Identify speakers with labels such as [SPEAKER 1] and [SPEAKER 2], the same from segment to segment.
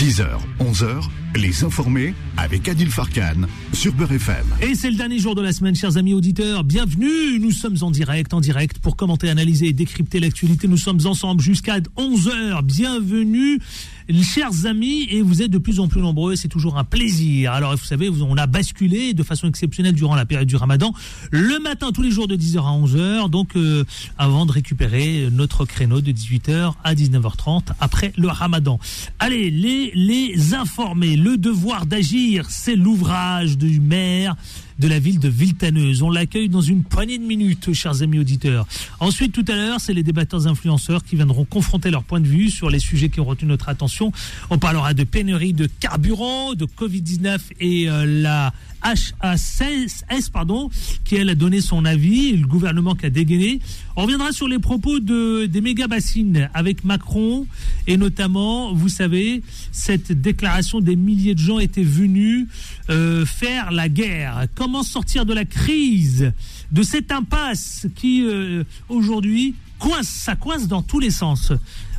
[SPEAKER 1] 10h, 11h, les informés avec Adil Farkan sur Beurre FM.
[SPEAKER 2] Et c'est le dernier jour de la semaine, chers amis auditeurs. Bienvenue. Nous sommes en direct, en direct pour commenter, analyser et décrypter l'actualité. Nous sommes ensemble jusqu'à 11h. Bienvenue chers amis, et vous êtes de plus en plus nombreux, c'est toujours un plaisir. Alors, vous savez, on a basculé de façon exceptionnelle durant la période du ramadan, le matin, tous les jours de 10h à 11h, donc euh, avant de récupérer notre créneau de 18h à 19h30 après le ramadan. Allez, les, les informer, le devoir d'agir, c'est l'ouvrage du maire de la ville de Viltaneuse. On l'accueille dans une poignée de minutes, chers amis auditeurs. Ensuite, tout à l'heure, c'est les débatteurs influenceurs qui viendront confronter leur point de vue sur les sujets qui ont retenu notre attention. On parlera de pénurie de carburant, de Covid-19 et euh, la HAS, pardon, qui elle a donné son avis, le gouvernement qui a dégainé. On reviendra sur les propos de, des méga bassines avec Macron et notamment, vous savez, cette déclaration des milliers de gens étaient venus euh, faire la guerre. Comment sortir de la crise, de cette impasse qui euh, aujourd'hui coince, ça coince dans tous les sens.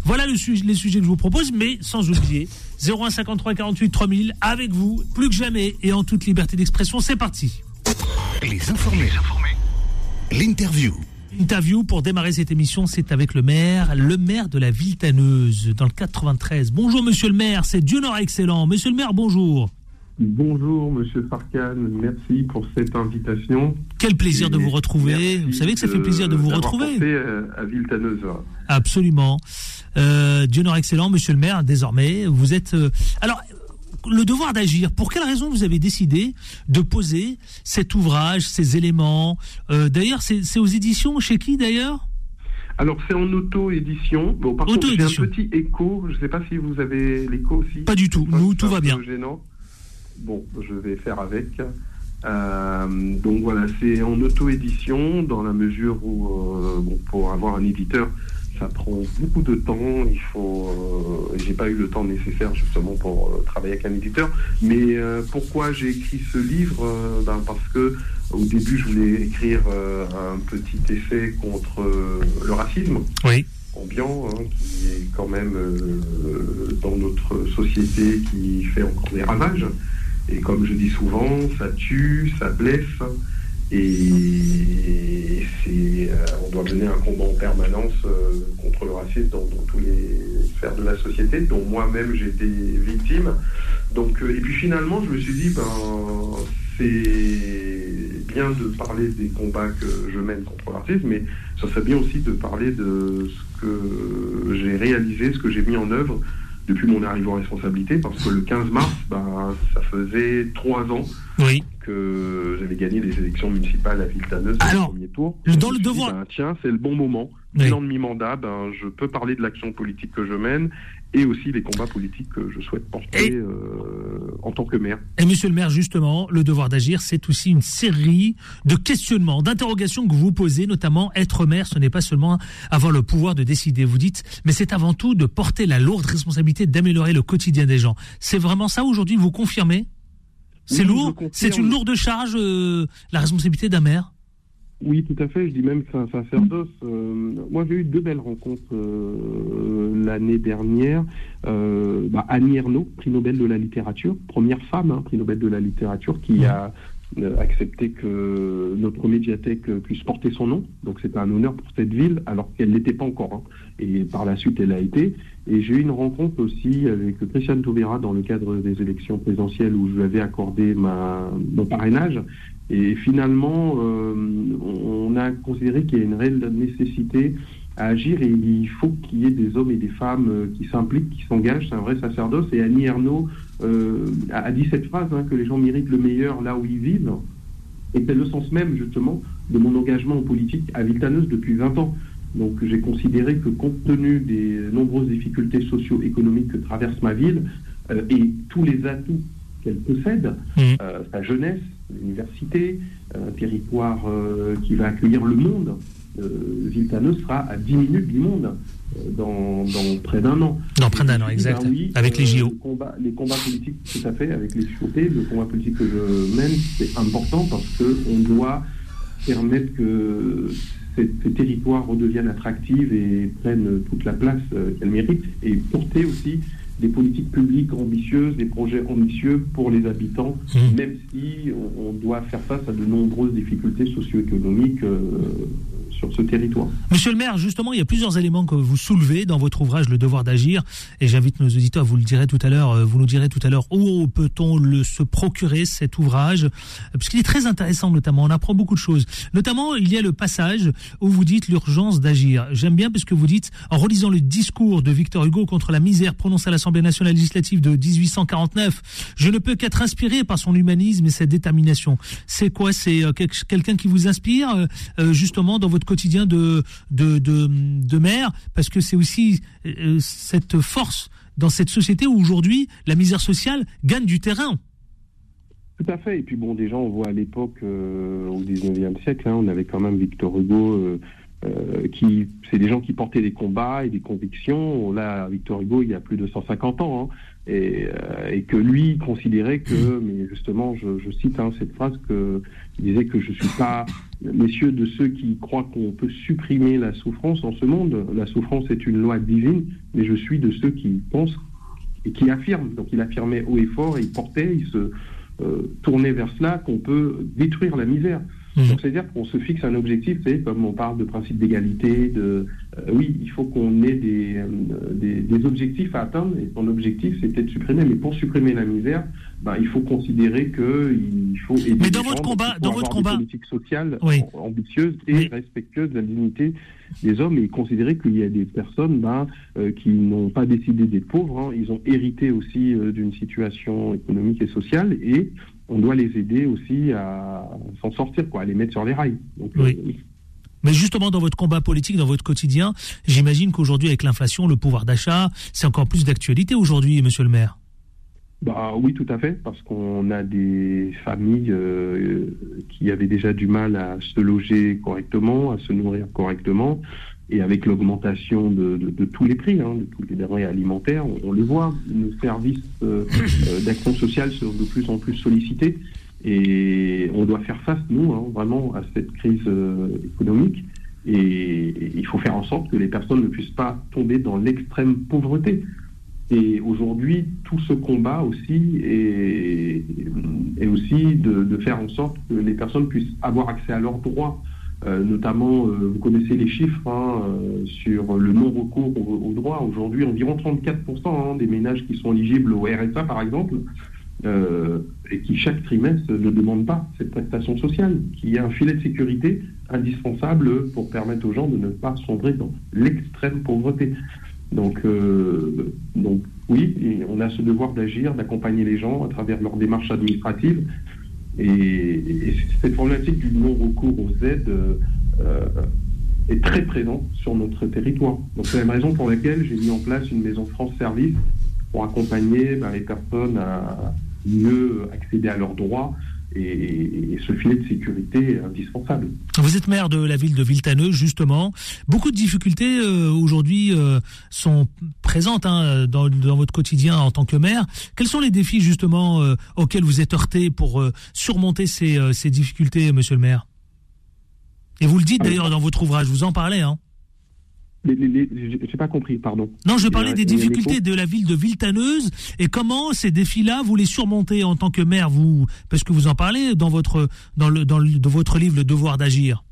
[SPEAKER 2] Voilà le, les sujets que je vous propose, mais sans oublier 0153 48 3000 avec vous, plus que jamais et en toute liberté d'expression. C'est parti.
[SPEAKER 1] Les informés. L'interview.
[SPEAKER 2] Interview pour démarrer cette émission, c'est avec le maire, le maire de la ville Tanneuse, dans le 93. Bonjour monsieur le maire, c'est Dieu Nord Excellent. Monsieur le maire, bonjour.
[SPEAKER 3] Bonjour Monsieur Farkan, merci pour cette invitation.
[SPEAKER 2] Quel plaisir de vous retrouver. Vous savez que ça fait plaisir de vous retrouver.
[SPEAKER 3] Euh, à Viltaneuse.
[SPEAKER 2] Absolument. Euh, Dieu Nord Excellent, Monsieur le maire, désormais, vous êtes... Euh, alors, le devoir d'agir, pour quelle raison vous avez décidé de poser cet ouvrage, ces éléments D'ailleurs, c'est aux éditions, chez qui d'ailleurs?
[SPEAKER 3] Alors c'est en auto-édition. Bon, par contre, j'ai un petit écho. Je ne sais pas si vous avez l'écho aussi.
[SPEAKER 2] Pas du tout. Nous, tout va bien.
[SPEAKER 3] Gênant bon, je vais faire avec. Euh, donc voilà, c'est en auto-édition dans la mesure où, euh, pour avoir un éditeur, ça prend beaucoup de temps. Il faut, euh, j'ai pas eu le temps nécessaire justement pour travailler avec un éditeur. Mais pourquoi j'ai écrit ce livre ben, Parce que au début, je voulais écrire un petit essai contre le racisme.
[SPEAKER 2] Oui
[SPEAKER 3] ambiant, hein, qui est quand même dans notre société qui fait encore des ravages. Et comme je dis souvent, ça tue, ça blesse. Et euh, on doit mener un combat en permanence euh, contre le racisme dans, tous les sphères de la société, dont moi-même été victime. Donc, euh, et puis finalement, je me suis dit, ben, c'est bien de parler des combats que je mène contre le racisme, mais ça serait bien aussi de parler de ce que j'ai réalisé, ce que j'ai mis en œuvre depuis mon arrivée en responsabilité, parce que le 15 mars, bah, ça faisait trois ans que j'avais gagné les élections municipales à Viltaneuse
[SPEAKER 2] au premier tour. Dans le devoir.
[SPEAKER 3] Ben, tiens, c'est le bon moment. Bilan de mi-mandat, ben, je peux parler de l'action politique que je mène et aussi les combats politiques que je souhaite porter euh, en tant que maire.
[SPEAKER 2] Et monsieur le maire, justement, le devoir d'agir, c'est aussi une série de questionnements, d'interrogations que vous posez, notamment être maire, ce n'est pas seulement avoir le pouvoir de décider, vous dites, mais c'est avant tout de porter la lourde responsabilité d'améliorer le quotidien des gens. C'est vraiment ça aujourd'hui, vous confirmez? C'est lourd? C'est une lourde charge, euh, la responsabilité d'un maire?
[SPEAKER 3] Oui, tout à fait. Je dis même que c'est un sacerdoce. Euh, moi, j'ai eu deux belles rencontres euh, l'année dernière. Euh, bah, Annie Ernaux, prix Nobel de la littérature, première femme, hein, prix Nobel de la littérature, qui a accepté que notre médiathèque puisse porter son nom. Donc, c'est un honneur pour cette ville, alors qu'elle n'était pas encore. Hein. Et par la suite, elle a été. Et j'ai eu une rencontre aussi avec Christiane Tauvera dans le cadre des élections présidentielles où je lui avais accordé ma, mon parrainage. Et finalement, euh, on a considéré qu'il y a une réelle nécessité à agir et il faut qu'il y ait des hommes et des femmes euh, qui s'impliquent, qui s'engagent. C'est un vrai sacerdoce. Et Annie Ernaux euh, a dit cette phrase hein, que les gens méritent le meilleur là où ils vivent. Et c'est le sens même justement de mon engagement en politique à Viltaneuse depuis 20 ans. Donc j'ai considéré que compte tenu des nombreuses difficultés socio-économiques que traverse ma ville et tous les atouts qu'elle possède, mmh. sa jeunesse, l'université, un territoire euh, qui va accueillir le monde. Euh, Viltane sera à 10 minutes du monde euh, dans, près d'un an.
[SPEAKER 2] Dans près d'un an, exact. Ben avec les JO.
[SPEAKER 3] les combats politiques, tout à fait, avec les JOP, le combat politique que je mène, c'est important parce qu'on doit permettre que ces, territoires redeviennent attractifs et prennent toute la place qu'elles méritent et porter aussi des politiques publiques ambitieuses, des projets ambitieux pour les habitants,
[SPEAKER 2] Mmh.
[SPEAKER 3] même si on, on doit faire face à de nombreuses difficultés socio-économiques euh, sur ce territoire.
[SPEAKER 2] Monsieur le maire, justement, il y a plusieurs éléments que vous soulevez dans votre ouvrage Le devoir d'agir, et j'invite nos auditeurs, vous le direz tout à l'heure, euh, vous nous direz tout à l'heure où peut-on se procurer cet ouvrage, euh, puisqu'il est très intéressant notamment, on apprend beaucoup de choses. Notamment, il y a le passage où vous dites l'urgence d'agir. J'aime bien parce que vous dites, en relisant le discours de Victor Hugo contre la misère prononcé à l'Assemblée nationale législative de 1849, je ne peux qu'être inspiré par son humanisme et sa détermination. C'est quoi? C'est euh, quel- quelqu'un qui vous inspire euh, justement dans votre quotidien de de de, de maire parce que c'est aussi euh, cette force dans cette société où aujourd'hui la misère sociale gagne du terrain.
[SPEAKER 3] Tout à fait. Et puis bon, déjà, on voit à l'époque, euh, au 19e siècle, hein, on avait quand même Victor Hugo, euh, euh, qui, c'est des gens qui portaient des combats et des convictions. Là, Victor Hugo, il y a plus de 150 ans, hein, et, et que lui considérait que, mais justement, je, je cite hein, cette phrase que il disait que je suis pas, messieurs, de ceux qui croient qu'on peut supprimer la souffrance en ce monde. La souffrance est une loi divine, mais je suis de ceux qui pensent et qui affirment. Donc, il affirmait haut et fort, et il portait, il se euh, tourner vers cela qu'on peut détruire la misère.
[SPEAKER 2] Mhm.
[SPEAKER 3] Donc c'est-à-dire qu'on se fixe un objectif, c'est comme on parle de principe d'égalité, de euh, oui, il faut qu'on ait des, euh, des, des objectifs à atteindre et son objectif c'était de supprimer. Mais pour supprimer la misère, ben, il faut considérer que il faut aider
[SPEAKER 2] Mais
[SPEAKER 3] les
[SPEAKER 2] dans votre
[SPEAKER 3] gens,
[SPEAKER 2] combat- dans votre combat-
[SPEAKER 3] des politiques sociales
[SPEAKER 2] Oui.
[SPEAKER 3] am- ambitieuses et
[SPEAKER 2] Oui.
[SPEAKER 3] respectueuses de la dignité des hommes et considérer qu'il y a des personnes ben, euh, qui n'ont pas décidé d'être pauvres, hein. ils ont hérité aussi d'une situation économique et sociale et on doit les aider aussi à s'en sortir, quoi, à les mettre sur les rails. Donc,
[SPEAKER 2] Oui.
[SPEAKER 3] euh,
[SPEAKER 2] Mais justement, dans votre combat politique, dans votre quotidien, j'imagine qu'aujourd'hui, avec l'inflation, le pouvoir d'achat, c'est encore plus d'actualité aujourd'hui, monsieur le maire.
[SPEAKER 3] Bah oui, tout à fait, parce qu'on a des familles euh, qui avaient déjà du mal à se loger correctement, à se nourrir correctement, et avec l'augmentation de, de- de tous les prix, hein, de tous les denrées alimentaires, on, on le voit, nos services euh, euh, d'action sociale sont de plus en plus sollicités, et on doit faire face, nous, hein, vraiment, à cette crise euh, économique, et, et il faut faire en sorte que les personnes ne puissent pas tomber dans l'extrême pauvreté. Et aujourd'hui, tout ce combat aussi est, est aussi de, de faire en sorte que les personnes puissent avoir accès à leurs droits. Euh, notamment, euh, vous connaissez les chiffres hein, euh, sur le non-recours au droits. Aujourd'hui, environ 34% hein, des ménages qui sont éligibles au RSA, par exemple, et qui chaque trimestre ne demandent pas cette prestation sociale, qui est un filet de sécurité indispensable pour permettre aux gens de ne pas sombrer dans l'extrême pauvreté. Donc, oui, on a ce devoir d'agir, d'accompagner les gens à travers leurs démarches administratives. Et, et cette problématique du non-recours aux aides euh, euh, est très présente sur notre territoire. Donc c'est la raison pour laquelle j'ai mis en place une maison France Service pour accompagner ben, les personnes à mieux accéder à leurs droits et, et ce filet de sécurité est indispensable.
[SPEAKER 2] Vous êtes maire de la ville de Viltaneux, justement. Beaucoup de difficultés euh, aujourd'hui euh, sont présentes hein, dans, dans votre quotidien en tant que maire. Quels sont les défis justement euh, auxquels vous êtes heurté pour euh, surmonter ces, euh, ces difficultés, monsieur le maire? Et vous le dites d'ailleurs dans votre ouvrage, vous en parlez. Hein
[SPEAKER 3] Les, les, les, j'ai pas compris, pardon.
[SPEAKER 2] non, je
[SPEAKER 3] a-
[SPEAKER 2] parlais des difficultés de la ville de Viltaneuse et comment ces défis-là vous les surmontez en tant que maire, vous, parce que vous en parlez dans votre dans le dans le, votre livre Le devoir d'agir.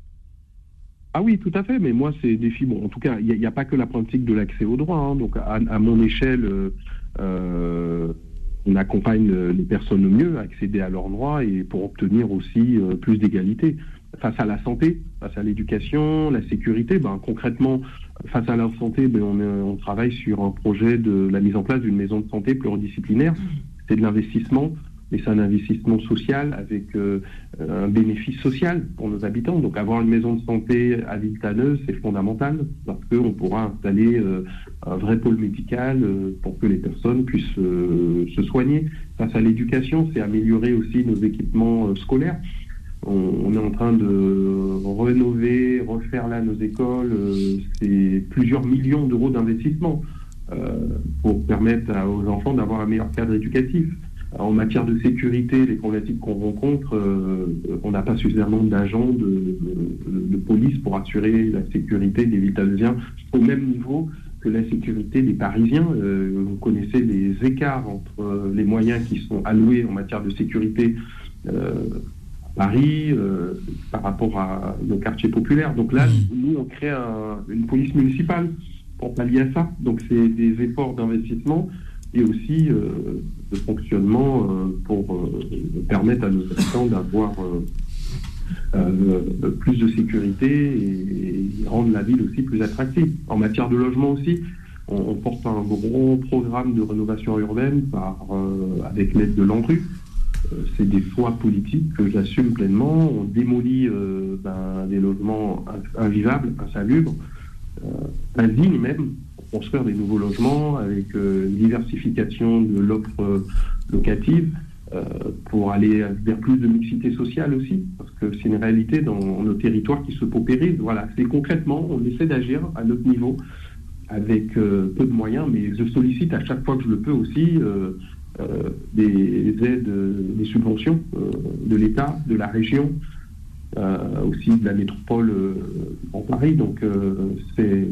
[SPEAKER 3] Ah oui, tout à fait, mais moi, c'est défis. Bon, en tout cas, il n'y a, pas que la pratique de l'accès au droit. hein. Donc, à, à mon échelle, euh, euh, on accompagne les personnes au mieux à accéder à leurs droits et pour obtenir aussi euh, plus d'égalité. Face à la santé, face à l'éducation, la sécurité, ben, concrètement, face à la santé, ben, on, travaille sur un projet de la mise en place d'une maison de santé pluridisciplinaire. C'est de l'investissement, mais c'est un investissement social avec euh, un bénéfice social pour nos habitants. Donc avoir une maison de santé à Viltaneuse, c'est fondamental parce qu'on pourra installer euh, un vrai pôle médical euh, pour que les personnes puissent se soigner. Face à l'éducation, c'est améliorer aussi nos équipements scolaires. On, est en train de rénover, refaire là nos écoles. euh, c'est plusieurs millions d'euros d'investissement euh, pour permettre aux enfants d'avoir un meilleur cadre éducatif. En matière de sécurité, les problématiques qu'on rencontre, euh, on n'a pas suffisamment d'agents de, de- de police pour assurer la sécurité des Vitalsiens au même niveau que la sécurité des Parisiens. vous connaissez les écarts entre les moyens qui sont alloués en matière de sécurité à Paris par rapport à nos quartiers populaires. Donc là, mmh. nous, on crée une police municipale pour pallier à ça. Donc c'est des efforts d'investissement et aussi euh, de fonctionnement euh, pour euh, permettre à nos habitants d'avoir plus de sécurité et, rendre la ville aussi plus attractive. En matière de logement aussi, on, porte un gros programme de rénovation urbaine par, avec l'aide de l'ANRU. C'est des choix politiques que j'assume pleinement. On démolit ben, des logements invivables, insalubres, indignes même, construire des nouveaux logements avec euh, une diversification de l'offre euh, locative euh, pour aller vers plus de mixité sociale aussi, parce que c'est une réalité dans nos territoires qui se paupérisent. Voilà, c'est concrètement, on essaie d'agir à notre niveau avec peu de moyens, mais je sollicite à chaque fois que je le peux aussi des, aides, des subventions de l'État, de la région, euh, aussi de la métropole euh, en Paris. Donc, euh, c'est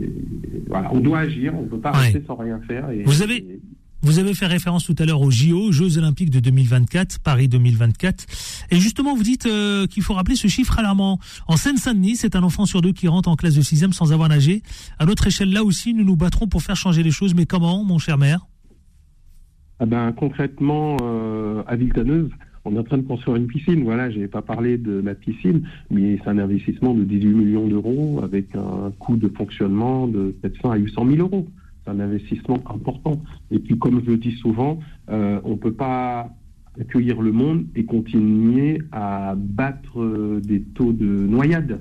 [SPEAKER 3] voilà, on doit agir, on ne peut pas rester sans rien faire.
[SPEAKER 2] Et, vous avez. Vous avez fait référence tout à l'heure aux JO, Jeux Olympiques de 2024, Paris 2024. Et justement, vous dites qu'il faut rappeler ce chiffre alarmant. En Seine-Saint-Denis, c'est un enfant sur deux qui rentre en classe de 6 sans avoir nagé. À notre échelle, là aussi, nous nous battrons pour faire changer les choses. Mais comment, mon cher maire?
[SPEAKER 3] Ah ben, Concrètement, à Villetaneuse, on est en train de construire une piscine. Voilà, je n'ai pas parlé de la piscine, mais c'est un investissement de 18 millions d'euros avec un coût de fonctionnement de 700 à 800 000 euros. C'est un investissement important. Et puis, comme je le dis souvent, euh, on ne peut pas accueillir le monde et continuer à battre euh, des taux de noyade.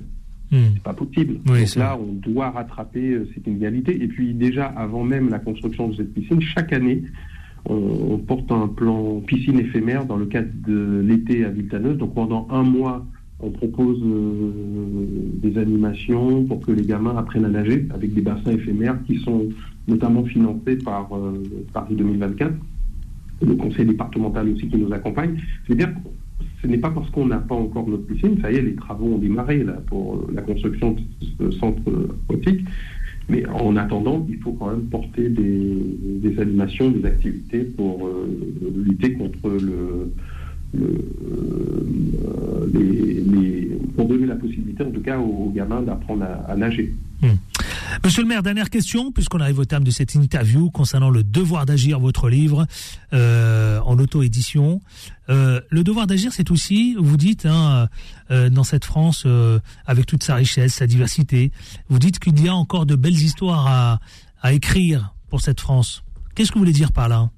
[SPEAKER 3] Ce hmm. C'est pas possible. Donc là, on doit rattraper euh, cette inégalité. Et puis déjà, avant même la construction de cette piscine, chaque année, on, porte un plan piscine éphémère dans le cadre de l'été à Viltaneuse. Donc pendant un mois, on propose euh, des animations pour que les gamins apprennent à nager avec des bassins éphémères qui sont notamment financés par euh, Paris 2024, le conseil départemental aussi qui nous accompagne. C'est-à-dire ce n'est pas parce qu'on n'a pas encore notre piscine, ça y est, les travaux ont démarré pour la construction de ce centre aquatique, mais en attendant, il faut quand même porter des, animations, des activités pour euh, lutter contre le, euh, les, pour donner la possibilité, en tout cas, aux, gamins d'apprendre à, nager.
[SPEAKER 2] Monsieur le maire, dernière question, puisqu'on arrive au terme de cette interview concernant le devoir d'agir, votre livre euh, en auto-édition. Euh, le devoir d'agir, c'est aussi, vous dites, hein, euh, dans cette France, avec toute sa richesse, sa diversité, vous dites qu'il y a encore de belles histoires à, écrire pour cette France. Qu'est-ce que vous voulez dire par là?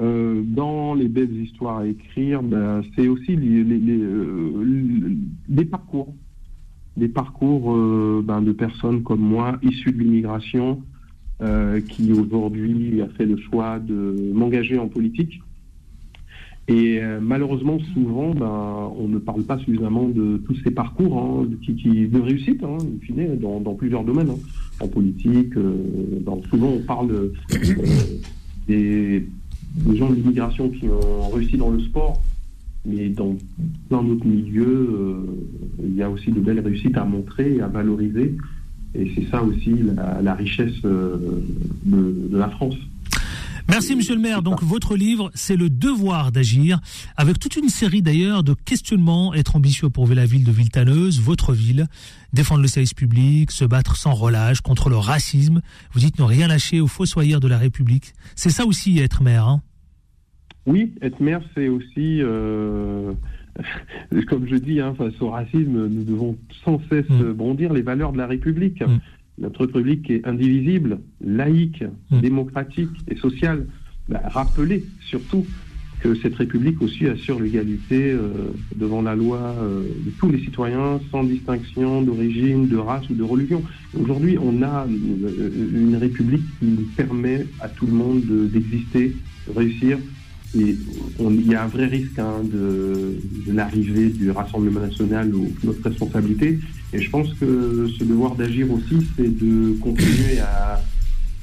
[SPEAKER 3] Dans les belles histoires à écrire, ben, c'est aussi les, parcours des parcours euh, ben, de personnes comme moi, issues de l'immigration, euh, qui aujourd'hui a fait le choix de m'engager en politique. Et euh, malheureusement, souvent, ben, on ne parle pas suffisamment de tous ces parcours hein, de réussite, hein, dans, plusieurs domaines, hein. en politique. souvent, on parle des, des gens de l'immigration qui ont réussi dans le sport, mais dans plein d'autres milieux, euh, il y a aussi de belles réussites à montrer et à valoriser. Et c'est ça aussi la, richesse euh, de, la France.
[SPEAKER 2] Merci Monsieur le maire. Donc votre livre, c'est le devoir d'agir, avec toute une série d'ailleurs de questionnements, être ambitieux pour la ville de Villetaneuse, votre ville, défendre le service public, se battre sans relâche contre le racisme. Vous dites ne rien lâcher aux fossoyeurs de la République. C'est ça aussi être maire. Hein
[SPEAKER 3] oui, être maire, c'est aussi, euh, comme je dis, hein, face au racisme, nous devons sans cesse mm. bondir les valeurs de la République. Mm. Notre République est indivisible, laïque, mm. démocratique et sociale. Bah, rappeler surtout que cette République aussi assure l'égalité euh, devant la loi euh, de tous les citoyens, sans distinction d'origine, de race ou de religion. Aujourd'hui, on a une, République qui permet à tout le monde d'exister, de réussir, il y a un vrai risque hein, de, l'arrivée du Rassemblement national ou notre responsabilité. Et je pense que ce devoir d'agir aussi, c'est de continuer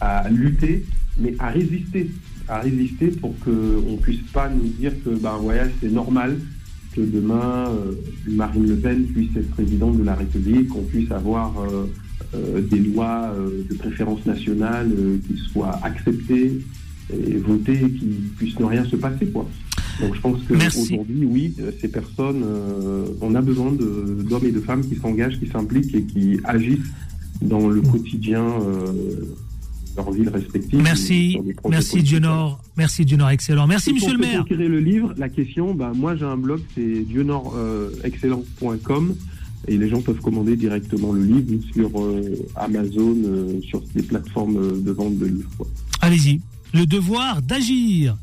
[SPEAKER 3] à, lutter, mais à résister. À résister pour qu'on ne puisse pas nous dire que ben, c'est normal demain, euh, Marine Le Pen puisse être présidente de la République, qu'on puisse avoir euh, des lois de préférence nationale qui soient acceptées et votées et qui puissent ne rien se passer. Quoi. Donc je pense qu'aujourd'hui, oui, ces personnes, on a besoin d'hommes et de femmes qui s'engagent, qui s'impliquent et qui agissent dans le quotidien leur ville respective.
[SPEAKER 2] Merci, merci Dionor, merci Dionor, excellent. Merci Monsieur le maire.
[SPEAKER 3] Pour le livre, la question, bah, moi j'ai un blog, c'est dionorexcellent.com et les gens peuvent commander directement le livre sur euh, Amazon, euh, sur des plateformes euh, de vente de livres.
[SPEAKER 2] Allez-y, le devoir d'agir.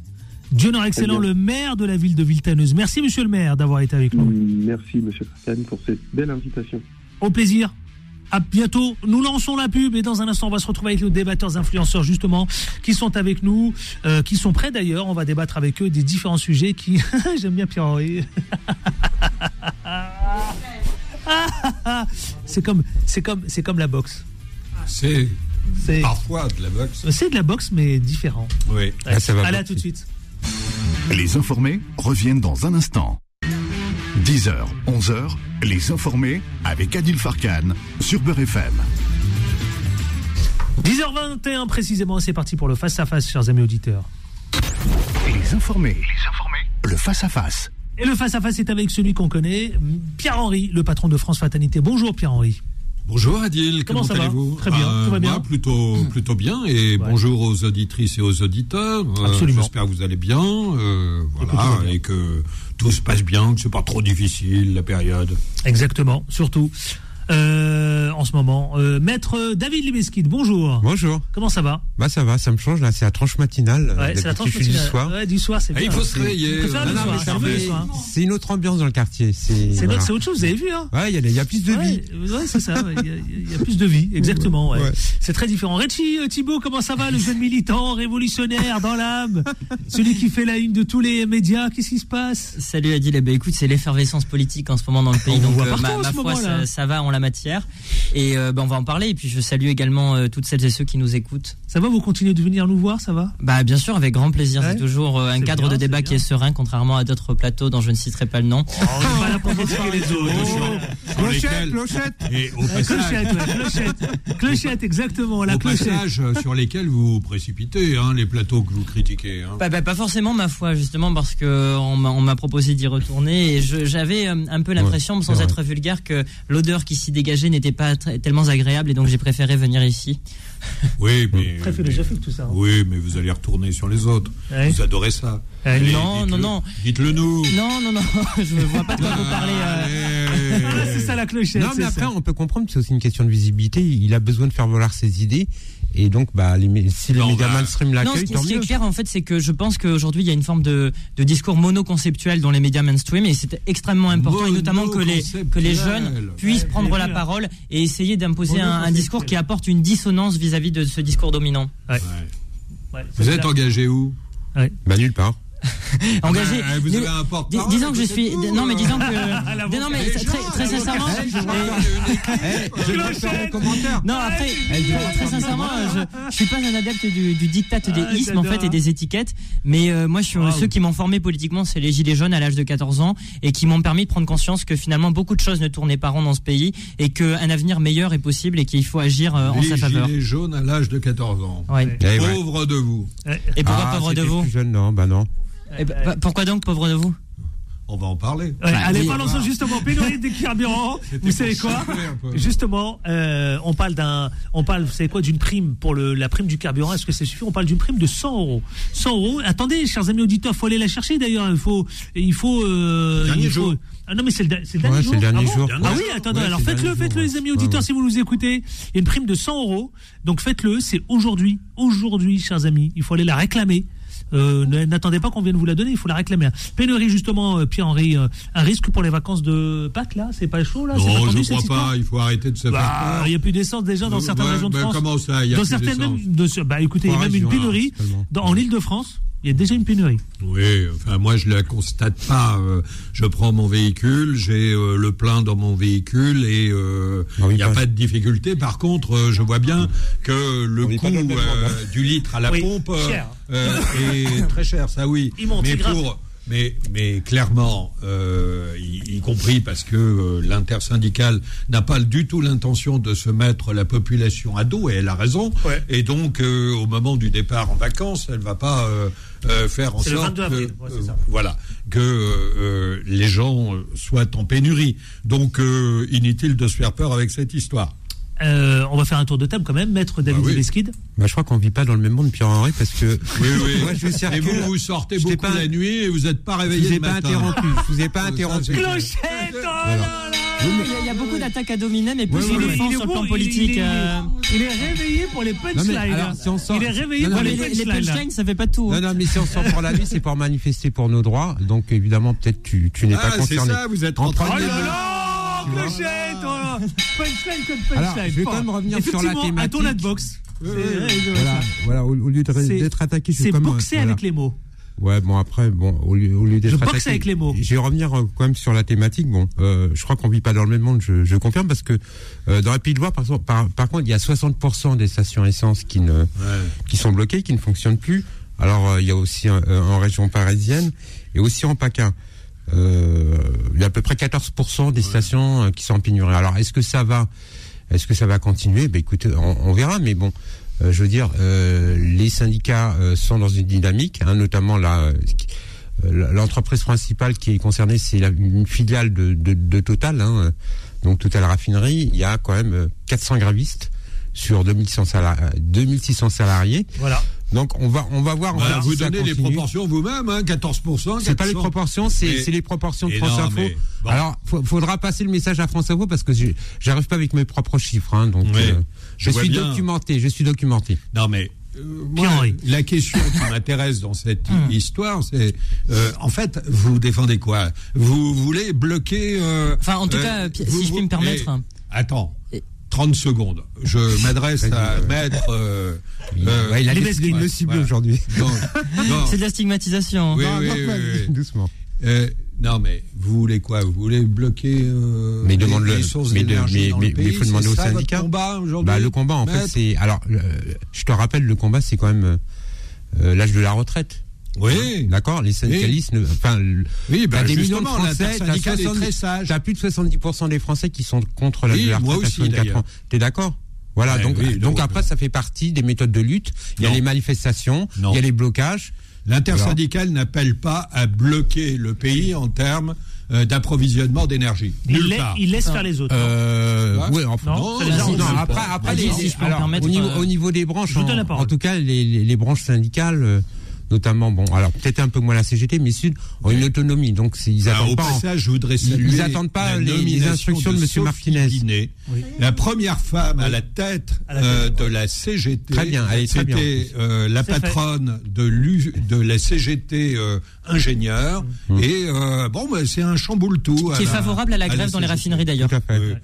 [SPEAKER 2] Dionor Excellent, le maire de la ville de Viltaneuse. Merci Monsieur le maire d'avoir été avec nous.
[SPEAKER 3] Merci Monsieur Fassan pour cette belle invitation.
[SPEAKER 2] Au plaisir. À bientôt. Nous lançons la pub et dans un instant, on va se retrouver avec nos débatteurs influenceurs justement qui sont avec nous, euh, qui sont prêts d'ailleurs. On va débattre avec eux des différents sujets qui. J'aime bien Pierre-Henri. c'est comme, c'est comme, c'est comme la boxe.
[SPEAKER 4] C'est parfois de la boxe.
[SPEAKER 2] C'est de la boxe, mais différent.
[SPEAKER 4] Oui.
[SPEAKER 2] ça va Allez, à tout de suite.
[SPEAKER 1] Les informés reviennent dans un instant. 10h, 11h, les informés avec Adil Farkan sur Beurre FM.
[SPEAKER 2] 10h21 précisément, c'est parti pour le face-à-face, chers amis auditeurs.
[SPEAKER 1] Les informés, les informés, le face-à-face.
[SPEAKER 2] Et le face-à-face est avec celui qu'on connaît, Pierre-Henri, le patron de France Fatalité. Bonjour Pierre-Henri.
[SPEAKER 4] Bonjour Adil, comment, allez-vous?
[SPEAKER 2] Très bien,
[SPEAKER 4] euh,
[SPEAKER 2] tout va bien.
[SPEAKER 4] plutôt, plutôt bien et bonjour aux auditrices et aux auditeurs. Euh, Absolument. J'espère que vous allez bien, euh, voilà, et que tout se passe bien, que c'est pas trop difficile la période.
[SPEAKER 2] Exactement, surtout. Euh, en ce moment. Euh, Maître David Limeskid, bonjour.
[SPEAKER 5] Bonjour.
[SPEAKER 2] Comment ça va
[SPEAKER 5] Bah ça va, ça me change là, c'est la tranche matinale.
[SPEAKER 2] Ouais, c'est la tranche matinale.
[SPEAKER 5] du soir.
[SPEAKER 2] Ouais, du soir, c'est
[SPEAKER 4] ah,
[SPEAKER 2] bien.
[SPEAKER 4] il faut se réveiller.
[SPEAKER 5] C'est une autre ambiance dans le quartier. C'est
[SPEAKER 2] voilà. autre chose, vous avez vu hein
[SPEAKER 5] Ouais, il y, y, a plus de vie.
[SPEAKER 2] Ouais, c'est ça, il y, y, a plus de vie, exactement. Ouais. C'est très différent. Richie euh, Thibault, comment ça va, le jeune militant, révolutionnaire dans l'âme, celui qui fait la une de tous les médias, qu'est-ce qui se passe?
[SPEAKER 6] Salut Adil, eh ben, écoute, c'est l'effervescence politique en ce moment dans le pays, donc euh, ma, foi, ça, ça va, on la matière. Et euh, ben, on va en parler. Et puis je salue également euh, toutes celles et ceux qui nous écoutent.
[SPEAKER 2] Ça va, vous continuez de venir nous voir, ça va?
[SPEAKER 6] Bah bien sûr, avec grand plaisir. C'est toujours euh, un cadre de débat qui est serein, contrairement à d'autres plateaux dont je ne citerai pas le nom.
[SPEAKER 2] Oh, on est pas là pour les autres.
[SPEAKER 5] Clochette, clochette.
[SPEAKER 4] Et au passage,
[SPEAKER 2] clochette, clochette, exactement. La
[SPEAKER 4] au passage, sur lesquels vous précipitez, hein, les plateaux que vous critiquez. Hein.
[SPEAKER 6] Bah, bah, pas forcément ma foi, justement, parce que on m'a proposé d'y retourner et j'avais un peu l'impression, sans être vulgaire, que l'odeur qui s'y dégageait n'était pas tellement agréable et donc j'ai préféré venir ici.
[SPEAKER 4] Oui, mais.
[SPEAKER 2] Très philosophique tout ça. Hein.
[SPEAKER 4] Oui, mais vous allez retourner sur les autres. Vous adorez ça.
[SPEAKER 6] Euh, non, non, non.
[SPEAKER 4] Dites-le nous.
[SPEAKER 6] Non, non, non. Je ne vois pas de quoi vous parler.
[SPEAKER 2] Euh. c'est ça la clochette.
[SPEAKER 5] Non, mais après, on peut comprendre que c'est aussi une question de visibilité. Il a besoin de faire valoir ses idées. Et donc, bah, les, si les médias bah, mainstream l'accueillent,
[SPEAKER 6] tant mieux. Ce qui est clair, en fait, c'est que je pense qu'aujourd'hui, il y a une forme de, de discours monoconceptuel dans les médias mainstream, et c'est extrêmement important, et notamment que les, que les jeunes puissent prendre la parole et essayer d'imposer un, un, discours qui apporte une dissonance vis-à-vis de ce discours dominant.
[SPEAKER 4] Ouais. Ouais. Vous êtes engagé où?
[SPEAKER 5] Bah, nulle part.
[SPEAKER 6] engagé.
[SPEAKER 4] Ah ben, vous avez un porte
[SPEAKER 6] disons que je suis. Non, mais disons que. non, mais très, très sincèrement. Non, après, très sincèrement, je, je suis pas un adepte du, du dictat des ah, ismes en fait et des étiquettes. Mais euh, moi, je suis ceux qui m'ont formé politiquement, c'est les gilets jaunes à l'âge de 14 ans et qui m'ont permis de prendre conscience que finalement beaucoup de choses ne tournaient pas rond dans ce pays et qu'un avenir meilleur est possible et qu'il faut agir euh, en sa faveur.
[SPEAKER 4] Les gilets jaunes à l'âge de 14 ans. Pauvre de vous.
[SPEAKER 6] Et pourquoi pauvre de vous
[SPEAKER 5] jeune, non, bah non.
[SPEAKER 6] Eh ben, bah, pourquoi donc, pauvre de vous?
[SPEAKER 4] On va en parler.
[SPEAKER 2] Ouais, allez, parlons justement pénurie des carburants. Vous savez quoi? Justement, euh, on parle d'un, on parle, vous savez quoi, d'une prime pour le, la prime du carburant. Est-ce que ça suffit On parle d'une prime de 100 euros. 100 euros. Attendez, chers amis auditeurs, faut aller la chercher d'ailleurs. Il faut, il faut. Euh, il
[SPEAKER 4] faut, jour.
[SPEAKER 2] Ah non, mais c'est le, le, dernier
[SPEAKER 5] ouais,
[SPEAKER 2] jour.
[SPEAKER 5] Le dernier
[SPEAKER 2] ah,
[SPEAKER 5] jour.
[SPEAKER 2] ah oui, attendez. alors faites-le, faites-le, les amis auditeurs, si vous nous écoutez. Il y a une prime de 100 euros. Donc faites-le. C'est aujourd'hui, aujourd'hui, chers amis. Il faut aller la réclamer. Euh, N'attendez pas qu'on vienne vous la donner, il faut la réclamer. Pénurie justement, euh, Pierre-Henri, euh, un risque pour les vacances de Pâques là C'est pas chaud là
[SPEAKER 4] Non, je ne crois pas. Il faut arrêter de se
[SPEAKER 2] bah,
[SPEAKER 4] faire
[SPEAKER 2] Il n'y a plus d'essence déjà dans certaines régions de France.
[SPEAKER 4] Comment ça Il y a
[SPEAKER 2] dans
[SPEAKER 4] plus
[SPEAKER 2] certaines même, de, bah écoutez, il y a même une pénurie dans, en Île-de-France. Il y a déjà une pénurie.
[SPEAKER 4] Oui, enfin moi je la constate pas. Euh, je prends mon véhicule, j'ai euh, le plein dans mon véhicule et euh, ah il n'y a pas de difficulté. Par contre, je vois bien que le coût du litre à la pompe est très cher, ça oui.
[SPEAKER 2] Il monte,
[SPEAKER 4] Mais pour Mais, mais clairement, euh, y, compris parce que euh, l'intersyndicale n'a pas du tout l'intention de se mettre la population à dos, et elle a raison. Et donc, euh, au moment du départ en vacances, elle va pas faire en sorte que, voilà, que les gens soient en pénurie. Donc, inutile de se faire peur avec cette histoire.
[SPEAKER 2] Euh, on va faire un tour de table quand même, maître David bah oui.
[SPEAKER 5] bah, je crois qu'on vit pas dans le même monde, Pierre-Henri, parce que
[SPEAKER 4] oui, oui. moi je circule. Et vous, vous sortez beaucoup pas... la nuit et vous n'êtes pas réveillé. Je
[SPEAKER 5] vous ai pas interrompu. Je vous ai pas interrompu.
[SPEAKER 2] Clochette, oh là là.
[SPEAKER 6] il y, a beaucoup d'attaques à dominer, mais plus sur le fond, sur le plan politique.
[SPEAKER 2] Euh. Il est réveillé pour les punchlines. Il est réveillé pour les punchlines.
[SPEAKER 6] Les punchlines, ça fait pas tout.
[SPEAKER 5] Non, non, mais si on sort pour la nuit, c'est pour manifester pour nos droits. Donc évidemment, peut-être tu, tu n'es pas concerné.
[SPEAKER 4] Ah, c'est ça, vous êtes en train
[SPEAKER 2] de clochette Punchline comme punchline. Alors,
[SPEAKER 5] je vais quand même revenir sur la thématique.
[SPEAKER 2] à ton adbox.
[SPEAKER 5] Voilà, voilà, au lieu d'être attaqué,
[SPEAKER 2] c'est boxer avec les mots.
[SPEAKER 5] Ouais, bon après, bon, au lieu, au lieu d'être
[SPEAKER 2] attaqué, avec les mots.
[SPEAKER 5] Je vais revenir euh, quand même sur la thématique. Bon, euh, je crois qu'on vit pas dans le même monde. Je, je confirme parce que euh, dans la Pays de Loire, par, par, par, contre, il y a 60% des stations essence qui ne, ouais. qui sont bloquées, qui ne fonctionnent plus. Alors, euh, il y a aussi en région parisienne et aussi en PACA. Euh, il y a à peu près 14% des stations euh, qui sont en pénurie. Alors, est-ce que ça va, est-ce que ça va continuer? Ben, écoutez, on, verra. Mais bon, euh, je veux dire, les syndicats sont dans une dynamique, hein, notamment là. L'entreprise principale qui est concernée, c'est une filiale de, de, de Total, hein, donc Total Raffinerie. Il y a quand même 400 grévistes sur 2600 salariés, 2600 salariés.
[SPEAKER 2] Voilà.
[SPEAKER 5] Donc on va on va voir.
[SPEAKER 4] vous donnez les proportions vous-même, hein, 14%
[SPEAKER 5] C'est pas les proportions, c'est les proportions de France Info. Alors faudra passer le message à France Info parce que j'arrive pas avec mes propres chiffres, hein, donc euh, je, suis documenté, je suis documenté.
[SPEAKER 4] Non mais euh, la question qui m'intéresse dans cette hum. histoire, c'est euh, en fait, vous défendez quoi? Vous voulez bloquer
[SPEAKER 6] Enfin, en tout cas, si je puis me permettre.
[SPEAKER 4] attends. 30 secondes. Je m'adresse à maître. Euh,
[SPEAKER 5] euh, il a décidé de me cibler aujourd'hui.
[SPEAKER 6] C'est de la stigmatisation.
[SPEAKER 4] Oui, oui, oui,
[SPEAKER 5] Doucement.
[SPEAKER 4] Euh, non, mais vous voulez quoi? Vous voulez bloquer euh,
[SPEAKER 5] mais demande les, sources mais, d'énergie mais, mais, il faut demander au syndicat.
[SPEAKER 4] combat aujourd'hui
[SPEAKER 5] bah, Le combat, en fait, c'est. Alors, je te rappelle, le combat, c'est quand même l'âge de la retraite.
[SPEAKER 4] Oui.
[SPEAKER 5] D'accord Les syndicalistes, enfin,
[SPEAKER 4] oui, bah, des millions de Français, t'as
[SPEAKER 5] plus de 70% des Français qui sont contre la oui, la retraite à 64 ans. T'es d'accord? Voilà, donc, donc après, ça fait partie des méthodes de lutte. Il y a les manifestations, il y a les blocages.
[SPEAKER 4] L'intersyndicale n'appelle pas à bloquer le pays en termes euh, d'approvisionnement d'énergie.
[SPEAKER 2] Il, il, laisse faire les autres.
[SPEAKER 5] Euh, oui, enfin, non, non, non, après, après les, si alors, au, niveau, euh, au, niveau, des branches, en, en, tout cas, les, les branches syndicales euh, notamment, bon, alors peut-être un peu moins la CGT, mais Sud ont une autonomie, donc ils attendent
[SPEAKER 4] au
[SPEAKER 5] pas.
[SPEAKER 4] Passage, je voudrais saluer
[SPEAKER 5] ils attendent pas les, instructions de, M. Martinez.
[SPEAKER 4] La première femme à la tête euh, de la CGT.
[SPEAKER 5] Très bien, elle est très bien.
[SPEAKER 4] C'était euh, la patronne de, de la CGT euh, ingénieur. Mmh. Et euh, bon, bah, c'est un chamboule tout.
[SPEAKER 6] Qui est favorable à la grève dans les raffineries d'ailleurs.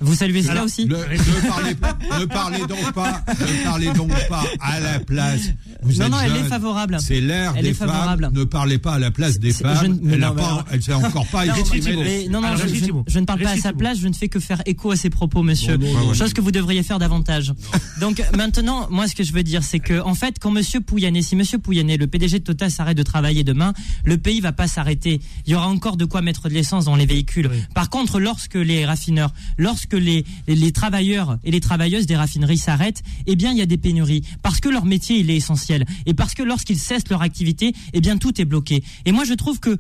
[SPEAKER 6] Vous saluez cela aussi
[SPEAKER 4] ne, parlez, ne, parlez, donc pas, ne parlez donc pas à la place. Vous
[SPEAKER 6] non,
[SPEAKER 4] êtes
[SPEAKER 6] non,
[SPEAKER 4] elle
[SPEAKER 6] est favorable.
[SPEAKER 4] C'est l'air des femmes. Ne parlez pas à la place des femmes. elle n'a pas, elle s'est encore pas exprimée.
[SPEAKER 6] Non, non, je, ne parle pas à sa place. Je ne fais que faire écho à ses propos, monsieur. Chose que vous devriez faire davantage. Donc maintenant, moi, ce que je veux dire, c'est que en fait, quand Monsieur Pouyanné, si Monsieur Pouyanné, le PDG de Total, s'arrête de travailler demain, le pays va pas s'arrêter. Il y aura encore de quoi mettre de l'essence dans les véhicules. Par contre, lorsque les raffineurs, lorsque les, les travailleurs et les travailleuses des raffineries s'arrêtent, eh bien, il y a des pénuries. Parce que leur métier, il est essentiel. Et parce que lorsqu'ils cessent leur activité, eh bien, tout est bloqué. Et moi, je trouve que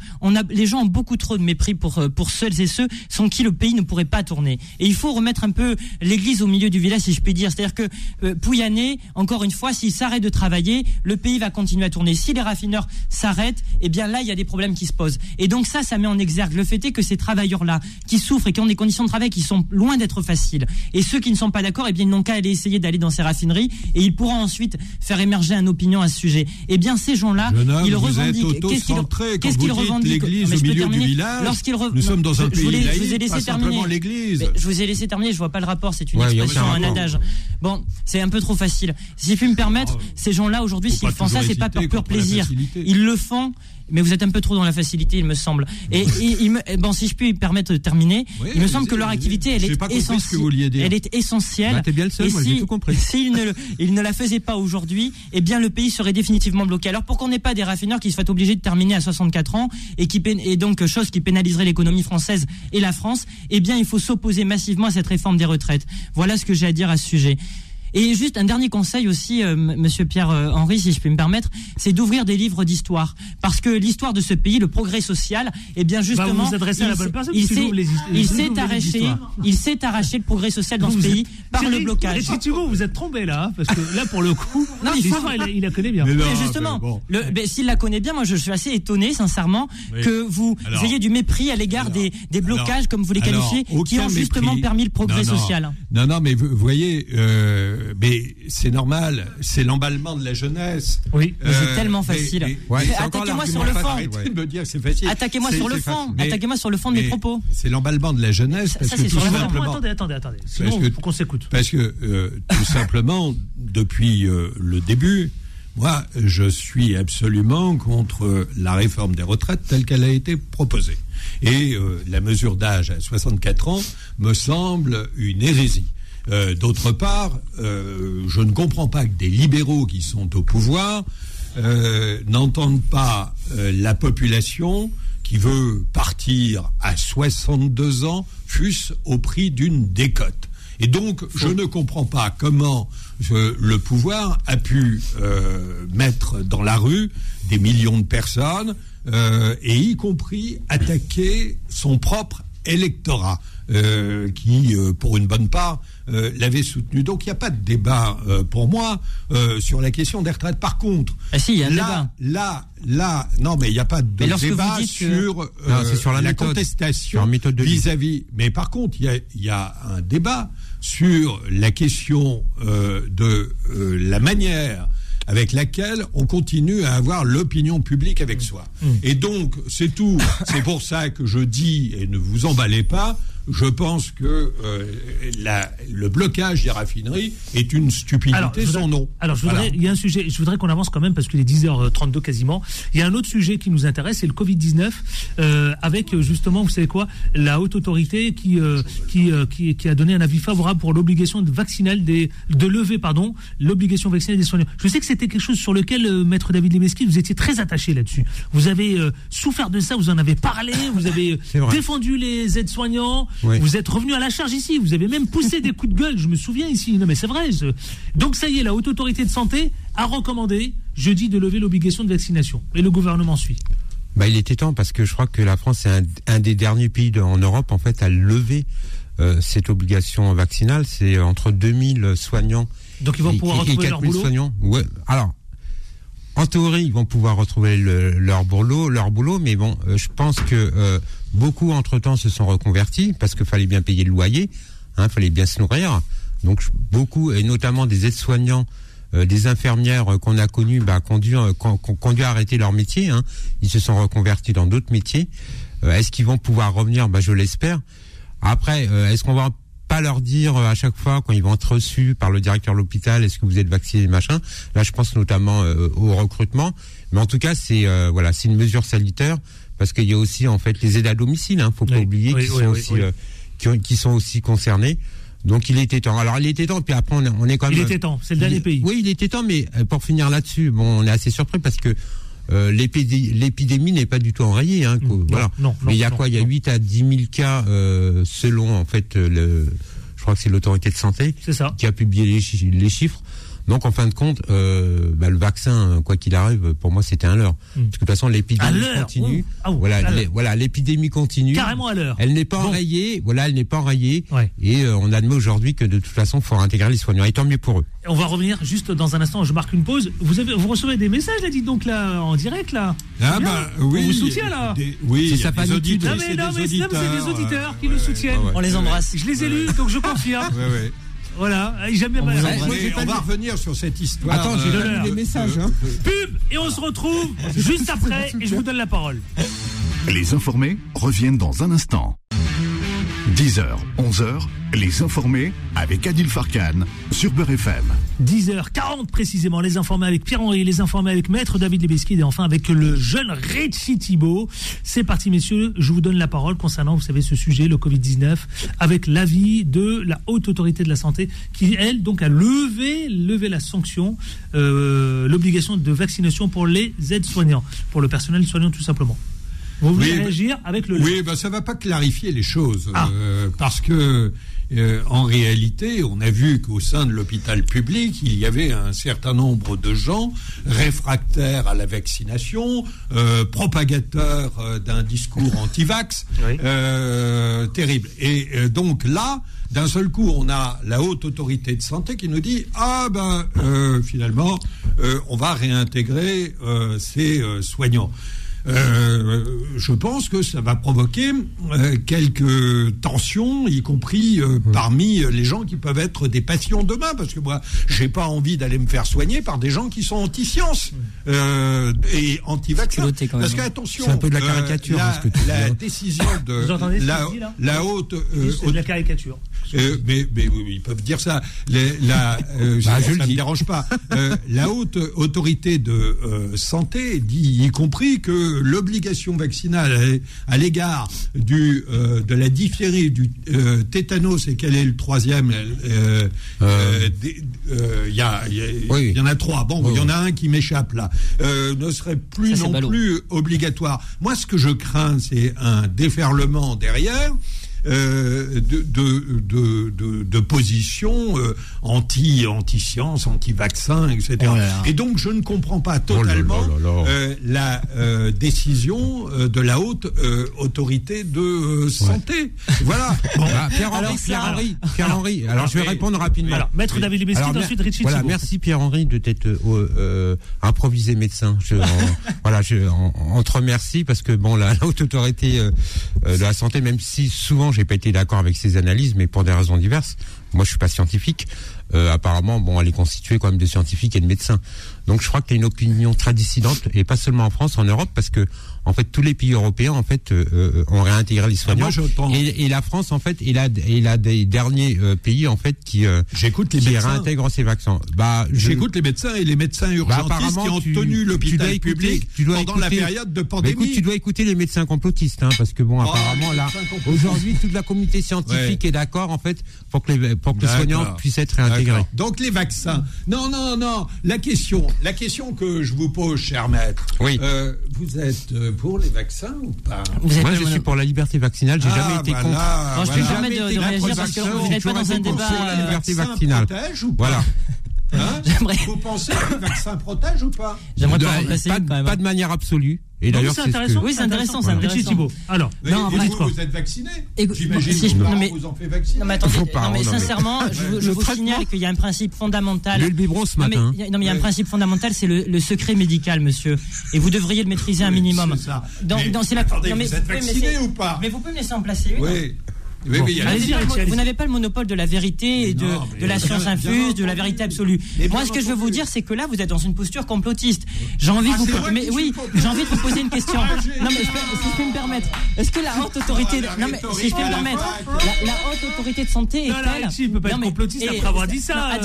[SPEAKER 6] les gens ont beaucoup trop de mépris pour, euh, pour ceux et ceux sans qui le pays ne pourrait pas tourner. Et il faut remettre un peu l'église au milieu du village, si je puis dire. C'est-à-dire que euh, Pouyanné, encore une fois, s'il s'arrête de travailler, le pays va continuer à tourner. Si les raffineurs s'arrêtent, eh bien là, il y a des problèmes qui se posent. Et donc ça, ça met en exergue le fait que ces travailleurs-là, qui souffrent et qui ont des conditions de travail qui sont loin d'être faciles, et ceux qui ne sont pas d'accord, eh bien ils n'ont qu'à aller essayer d'aller dans ces raffineries, et ils pourront ensuite faire émerger une opinion à ce sujet. Eh bien ces gens-là, ils revendiquent.
[SPEAKER 4] Qu'est-ce qu'ils qu'est-ce qu'ils revendiquent L'église au milieu du village. Nous sommes dans un pays laïque, je vous ai laissé terminer. l'église.
[SPEAKER 6] Je vous ai laissé terminer. Je vois pas le rapport. C'est une expression, un adage. Bon, c'est un peu trop facile. Si je puis me permettre, ah, ces gens-là aujourd'hui, s'ils font ça, c'est pas pour pur plaisir. Ils le font mais vous êtes un peu trop dans la facilité, il me semble. Et, bon, si je puis permettre de terminer, il me semble que leur activité, elle est essentielle. Elle est essentielle.
[SPEAKER 5] Bah, bien le seul,
[SPEAKER 6] et
[SPEAKER 5] si, tout compris.
[SPEAKER 6] S'ils ne, il ne la faisaient pas aujourd'hui, eh bien, le pays serait définitivement bloqué. Alors, pour qu'on ait pas des raffineurs qui seraient obligés de terminer à 64 ans et qui et donc chose qui pénaliserait l'économie française et la France, eh bien il faut s'opposer massivement à cette réforme des retraites. Voilà ce que j'ai à dire à ce sujet. Et juste un dernier conseil aussi, euh, Monsieur Pierre euh, Henry, si je peux me permettre, c'est d'ouvrir des livres d'histoire, parce que l'histoire de ce pays, le progrès social, eh bien justement, il, s'est arraché, il s'est arraché le progrès social dans ce pays par le blocage.
[SPEAKER 2] Et vous, vous êtes trompé là, parce que là pour le coup, non, il, il, la connaît bien.
[SPEAKER 6] Mais, justement, s'il la connaît bien, moi je suis assez étonné, sincèrement, que vous ayez du mépris à l'égard des, des, blocages, comme vous les qualifiez, qui ont justement permis le progrès social.
[SPEAKER 4] Non, non, mais vous, voyez. Euh, mais c'est normal, c'est l'emballement de la jeunesse.
[SPEAKER 6] Oui, c'est euh, tellement facile. Attaquez-moi sur le fond. Attaquez-moi sur le fond. Attaquez-moi sur le fond de mes propos.
[SPEAKER 4] C'est l'emballement de la jeunesse.
[SPEAKER 2] Parce que tout simplement, attendez, attendez, attendez. Sinon, il faut qu'on s'écoute.
[SPEAKER 4] Parce que euh, tout simplement, depuis euh, le début, moi, je suis absolument contre la réforme des retraites telle qu'elle a été proposée. Et la mesure d'âge à 64 ans me semble une hérésie. Euh, d'autre part, euh, je ne comprends pas que des libéraux qui sont au pouvoir euh, n'entendent pas la population qui veut partir à 62 ans, fût-ce au prix d'une décote. Et donc, je ne comprends pas comment le pouvoir a pu mettre dans la rue des millions de personnes, et y compris attaquer son propre électorat, qui, pour une bonne part, euh, l'avait soutenu. Donc il n'y a pas de débat euh, pour moi euh, sur la question des retraites. Par contre,
[SPEAKER 6] ah si, y a un
[SPEAKER 4] là,
[SPEAKER 6] débat.
[SPEAKER 4] là, là, non, mais il n'y a pas de débat sur, sur la, contestation vis-à-vis. Mais par contre, il y a, un débat sur la question de la manière avec laquelle on continue à avoir l'opinion publique avec mmh. soi. Mmh. Et donc, c'est tout. c'est pour ça que je dis, et ne vous emballez pas, je pense que euh, le blocage des raffineries est une stupidité sans nom.
[SPEAKER 2] Alors, je voudrais, il y a un sujet, je voudrais qu'on avance quand même parce qu'il est 10h32 quasiment. Il y a un autre sujet qui nous intéresse, c'est le Covid-19, euh, avec justement, vous savez quoi, la haute autorité qui, euh, qui, qui, a donné un avis favorable pour l'obligation vaccinale des, de lever, pardon, l'obligation vaccinale des soignants. Je sais que c'était quelque chose sur lequel, Maître David Lemeski, vous étiez très attaché là-dessus. Vous avez souffert de ça, vous en avez parlé, vous avez défendu les aides-soignants, vous êtes revenu à la charge ici. Vous avez même poussé des coups de gueule. Je me souviens ici. Non, mais c'est vrai. Donc, ça y est, la haute autorité de santé a recommandé jeudi de lever l'obligation de vaccination. Et le gouvernement suit.
[SPEAKER 5] Bah, il était temps parce que je crois que la France est un, des derniers pays en Europe en fait à lever euh, cette obligation vaccinale. C'est entre 2000 soignants.
[SPEAKER 2] Donc ils vont pouvoir retrouver leur boulot.
[SPEAKER 5] Soignants. Ouais. Alors en théorie, ils vont pouvoir retrouver leur boulot, leur boulot, mais bon, euh, je pense que euh, beaucoup entre-temps se sont reconvertis parce qu'il fallait bien payer le loyer, il hein, fallait bien se nourrir. Donc beaucoup, et notamment des aides-soignants, euh, des infirmières qu'on a connues, bah, conduit, conduit à arrêter leur métier. Hein. Ils se sont reconvertis dans d'autres métiers. est-ce qu'ils vont pouvoir revenir? Bah, Je l'espère. Après, est-ce qu'on va pas leur dire euh, à chaque fois quand ils vont être reçus par le directeur de l'hôpital est-ce que vous êtes vacciné machin? Là je pense notamment euh, au recrutement mais en tout cas c'est euh, voilà c'est une mesure sanitaire parce qu'il y a aussi en fait les aides à domicile hein, faut pas oublier qui sont aussi qui, sont aussi concernés donc il était temps. Alors il était temps, puis après on, est quand même.
[SPEAKER 2] Il était temps, c'est le dernier pays.
[SPEAKER 5] Oui, il était temps, mais pour finir là-dessus, bon, on est assez surpris parce que euh, l'épidémie n'est pas du tout enrayée. Hein, voilà. Mais il y a quoi? Il y a 8 à 10 000 cas euh, selon en fait le, je crois que c'est l'autorité de santé qui a publié les chiffres. Donc en fin de compte, euh, bah, le vaccin, quoi qu'il arrive, pour moi c'était un leurre. Hmm. Parce que de toute façon l'épidémie continue. Ah voilà, voilà, l'épidémie continue.
[SPEAKER 2] Carrément à l'heure.
[SPEAKER 5] Elle n'est pas enrayée. Voilà, elle n'est pas enrayée. Et euh, on admet aujourd'hui que de toute façon, il faut intégrer les soignants. Et tant mieux pour eux.
[SPEAKER 2] On va revenir juste dans un instant. Je marque une pause. Vous avez, vous recevez des messages là, dites donc là en direct là.
[SPEAKER 4] Ah bah oui.
[SPEAKER 2] On vous soutient là.
[SPEAKER 4] oui.
[SPEAKER 2] C'est sa auditeurs. Non mais non mais c'est des auditeurs qui nous soutiennent.
[SPEAKER 6] On les embrasse.
[SPEAKER 2] Je les ai lus donc je confirme. Voilà, jamais
[SPEAKER 4] on, on va revenir sur cette histoire.
[SPEAKER 5] Attends, j'ai donné des messages. Hein.
[SPEAKER 2] Pub et on se retrouve juste après et je vous donne la parole.
[SPEAKER 1] Les informés reviennent dans un instant. 10h, 11h, les informés avec Adil Farkan sur Beurre FM.
[SPEAKER 2] 10h40 précisément, les informés avec Pierre-Henri, les informés avec Maître David Lebesquid et enfin avec le jeune Richie Thibault. C'est parti messieurs, je vous donne la parole concernant, vous savez, ce sujet, le Covid-19, avec l'avis de la Haute Autorité de la Santé qui, elle, donc a levé, levé la sanction, euh, l'obligation de vaccination pour les aides-soignants, pour le personnel soignant tout simplement. Vous voulez réagir avec le...
[SPEAKER 4] Oui, ben ça va pas clarifier les choses, ah. euh, parce que euh, en réalité, on a vu qu'au sein de l'hôpital public, il y avait un certain nombre de gens réfractaires à la vaccination, euh, propagateurs euh, d'un discours anti-vax, terrible. Et donc là, d'un seul coup, on a la haute autorité de santé qui nous dit ah ben finalement, on va réintégrer ces soignants. Euh, je pense que ça va provoquer euh, quelques tensions, y compris euh, mmh. parmi les gens qui peuvent être des patients demain, parce que moi, j'ai pas envie d'aller me faire soigner par des gens qui sont anti-science mmh. et anti-vaccin. Parce qu'attention,
[SPEAKER 5] c'est un peu de la caricature.
[SPEAKER 4] la, hein, la décision de la, la, haute,
[SPEAKER 2] c'est de la caricature.
[SPEAKER 4] mais, mais oui, ils peuvent dire ça. la, bah, je ça ne me dérange pas. la haute autorité de santé dit, y compris que l'obligation vaccinale à, l'égard du euh, de la diphtérie, du euh, tétanos et quel est le troisième euh, Il y, y, en a trois. Bon, il y en a un qui m'échappe là. ne serait plus non plus obligatoire. Moi, ce que je crains, c'est un déferlement derrière. Euh, de, de, de, de, position euh, anti, anti-science, anti-vaccin, etc. Et donc, je ne comprends pas oh totalement euh, la décision de la haute autorité de santé. voilà.
[SPEAKER 5] Ah, Pierre-Henri, Pierre-Henri, Pierre-Henri. Alors, je vais répondre rapidement. Alors,
[SPEAKER 2] Maître David Lebesky, ensuite Richie
[SPEAKER 5] Voilà, merci Pierre-Henri de t'être improvisé médecin. Je, voilà, je, on, te remercie parce que bon, la, la haute autorité de la santé, même si souvent j'ai pas été d'accord avec ces analyses, mais pour des raisons diverses. Moi, je suis pas scientifique. Euh, apparemment, bon, elle est constituée quand même de scientifiques et de médecins. Donc, je crois qu'il y a une opinion très dissidente, et pas seulement en France, en Europe, parce que en fait, tous les pays européens, en fait, euh, euh ont réintégré les soignants. et, et, la France, en fait, il a, il a des derniers euh, pays, en fait, qui,
[SPEAKER 4] j'écoute les
[SPEAKER 5] qui réintègrent ces vaccins.
[SPEAKER 4] Bah, j'écoute les médecins et les médecins bah, urgentistes qui ont tenu l'hôpital public tu dois pendant la période de pandémie.
[SPEAKER 5] Bah, écoute, tu dois écouter les médecins complotistes, hein, parce que bon, oh, apparemment, là, aujourd'hui, toute la communauté scientifique est d'accord, en fait, pour que les, pour que les soignants puissent être réintégrés.
[SPEAKER 4] Donc, les vaccins. Non, non, non. La question, la question que je vous pose, cher maître.
[SPEAKER 5] Oui.
[SPEAKER 4] vous êtes pour les vaccins ou pas?
[SPEAKER 5] Moi, je suis pour la liberté vaccinale. J'ai ah, jamais été contre.
[SPEAKER 6] Non, je peux me permettre de, de réagir parce que vous n'êtes pas dans un débat.
[SPEAKER 5] La liberté vaccinale.
[SPEAKER 4] Voilà. Hein? Vous pensez que le vaccin protège ou pas?
[SPEAKER 6] J'aimerais pas
[SPEAKER 5] pas, pas de manière absolue. Et d'ailleurs,
[SPEAKER 2] c'est intéressant.
[SPEAKER 6] Oui, c'est intéressant, c'est intéressant.
[SPEAKER 2] Thibault. Alors,
[SPEAKER 4] non, après, vous, vous êtes vacciné J'imagine si que vos parents vous en fait vacciner.
[SPEAKER 6] Non, mais attendez, non, mais sincèrement, je, je vous signale qu'il y a un principe fondamental.
[SPEAKER 5] Le biberon ce matin.
[SPEAKER 6] Non, mais il y a un principe fondamental, c'est le, le, secret médical, monsieur. Et vous devriez le maîtriser un minimum.
[SPEAKER 4] C'est ça. Dans, c'est la. Vous êtes vacciné ou pas
[SPEAKER 6] Mais vous pouvez me laisser en placer une.
[SPEAKER 4] Oui.
[SPEAKER 6] Oui, vous n'avez pas le monopole de la vérité et de, de la science infuse, de la vérité absolue. Moi, ce que je veux vous dire, c'est que là, vous êtes dans une posture complotiste. J'ai envie de
[SPEAKER 4] ah,
[SPEAKER 6] vous, mais oui, j'ai envie de vous poser une question. Ah, non, mais si je peux me permettre, est-ce que la haute autorité, non mais si je peux me permettre, la, haute autorité de santé est-elle
[SPEAKER 2] Il peut pas être complotiste après avoir dit ça.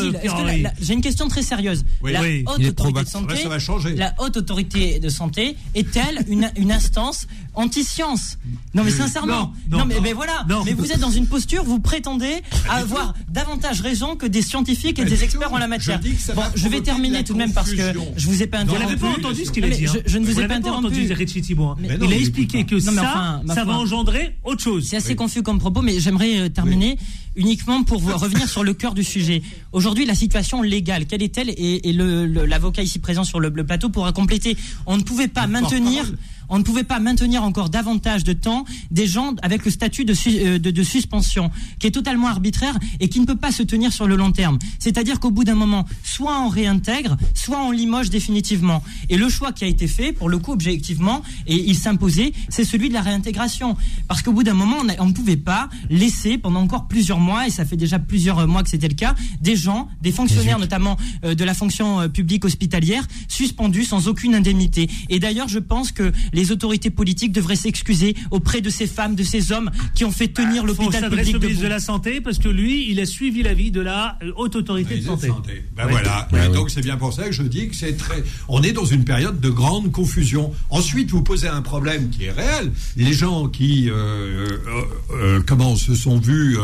[SPEAKER 6] J'ai une question très sérieuse. La haute autorité de santé, la haute autorité de santé est-elle une instance anti-science Non, mais sincèrement, non, mais voilà. Mais vous êtes dans une posture, vous prétendez avoir davantage raison que des scientifiques et des experts en la matière.
[SPEAKER 4] Je
[SPEAKER 6] bon, je vais terminer tout de même parce que je vous ai pas interrompu.
[SPEAKER 2] Vous n'avez pas entendu ce qu'il a dit.
[SPEAKER 6] Je, ne vous, ai pas interrompu.
[SPEAKER 2] Il a expliqué que ça, ça va engendrer autre chose.
[SPEAKER 6] C'est assez confus comme propos, mais j'aimerais terminer uniquement pour revenir sur le cœur du sujet. Aujourd'hui, la situation légale, quelle est-elle Et, l'avocat ici présent sur le, le plateau pourra compléter. On ne pouvait pas maintenir on ne pouvait pas maintenir encore davantage de temps des gens avec le statut euh, de, de, suspension, qui est totalement arbitraire et qui ne peut pas se tenir sur le long terme. C'est-à-dire qu'au bout d'un moment, soit on réintègre, soit on limoge définitivement. Et le choix qui a été fait, pour le coup, objectivement, et il s'imposait, c'est celui de la réintégration. Parce qu'au bout d'un moment, on, ne pouvait pas laisser pendant encore plusieurs mois mois, et ça fait déjà plusieurs mois que c'était le cas, des gens, des fonctionnaires notamment euh, de la fonction euh, publique hospitalière, suspendus sans aucune indemnité. Et d'ailleurs, je pense que les autorités politiques devraient s'excuser auprès de ces femmes, de ces hommes qui ont fait tenir
[SPEAKER 2] Bah,
[SPEAKER 6] l'hôpital public
[SPEAKER 2] au ministre
[SPEAKER 6] debout.
[SPEAKER 2] de la Santé parce que lui, il a suivi l'avis de la euh, haute autorité de santé.
[SPEAKER 4] Ben
[SPEAKER 2] Oui.
[SPEAKER 4] voilà.
[SPEAKER 5] Ouais,
[SPEAKER 4] Et
[SPEAKER 5] oui.
[SPEAKER 4] donc c'est bien pour ça que je dis que c'est très. On est dans une période de grande confusion. Ensuite, vous posez un problème qui est réel. Les gens qui, euh, euh, euh, comment, se sont vus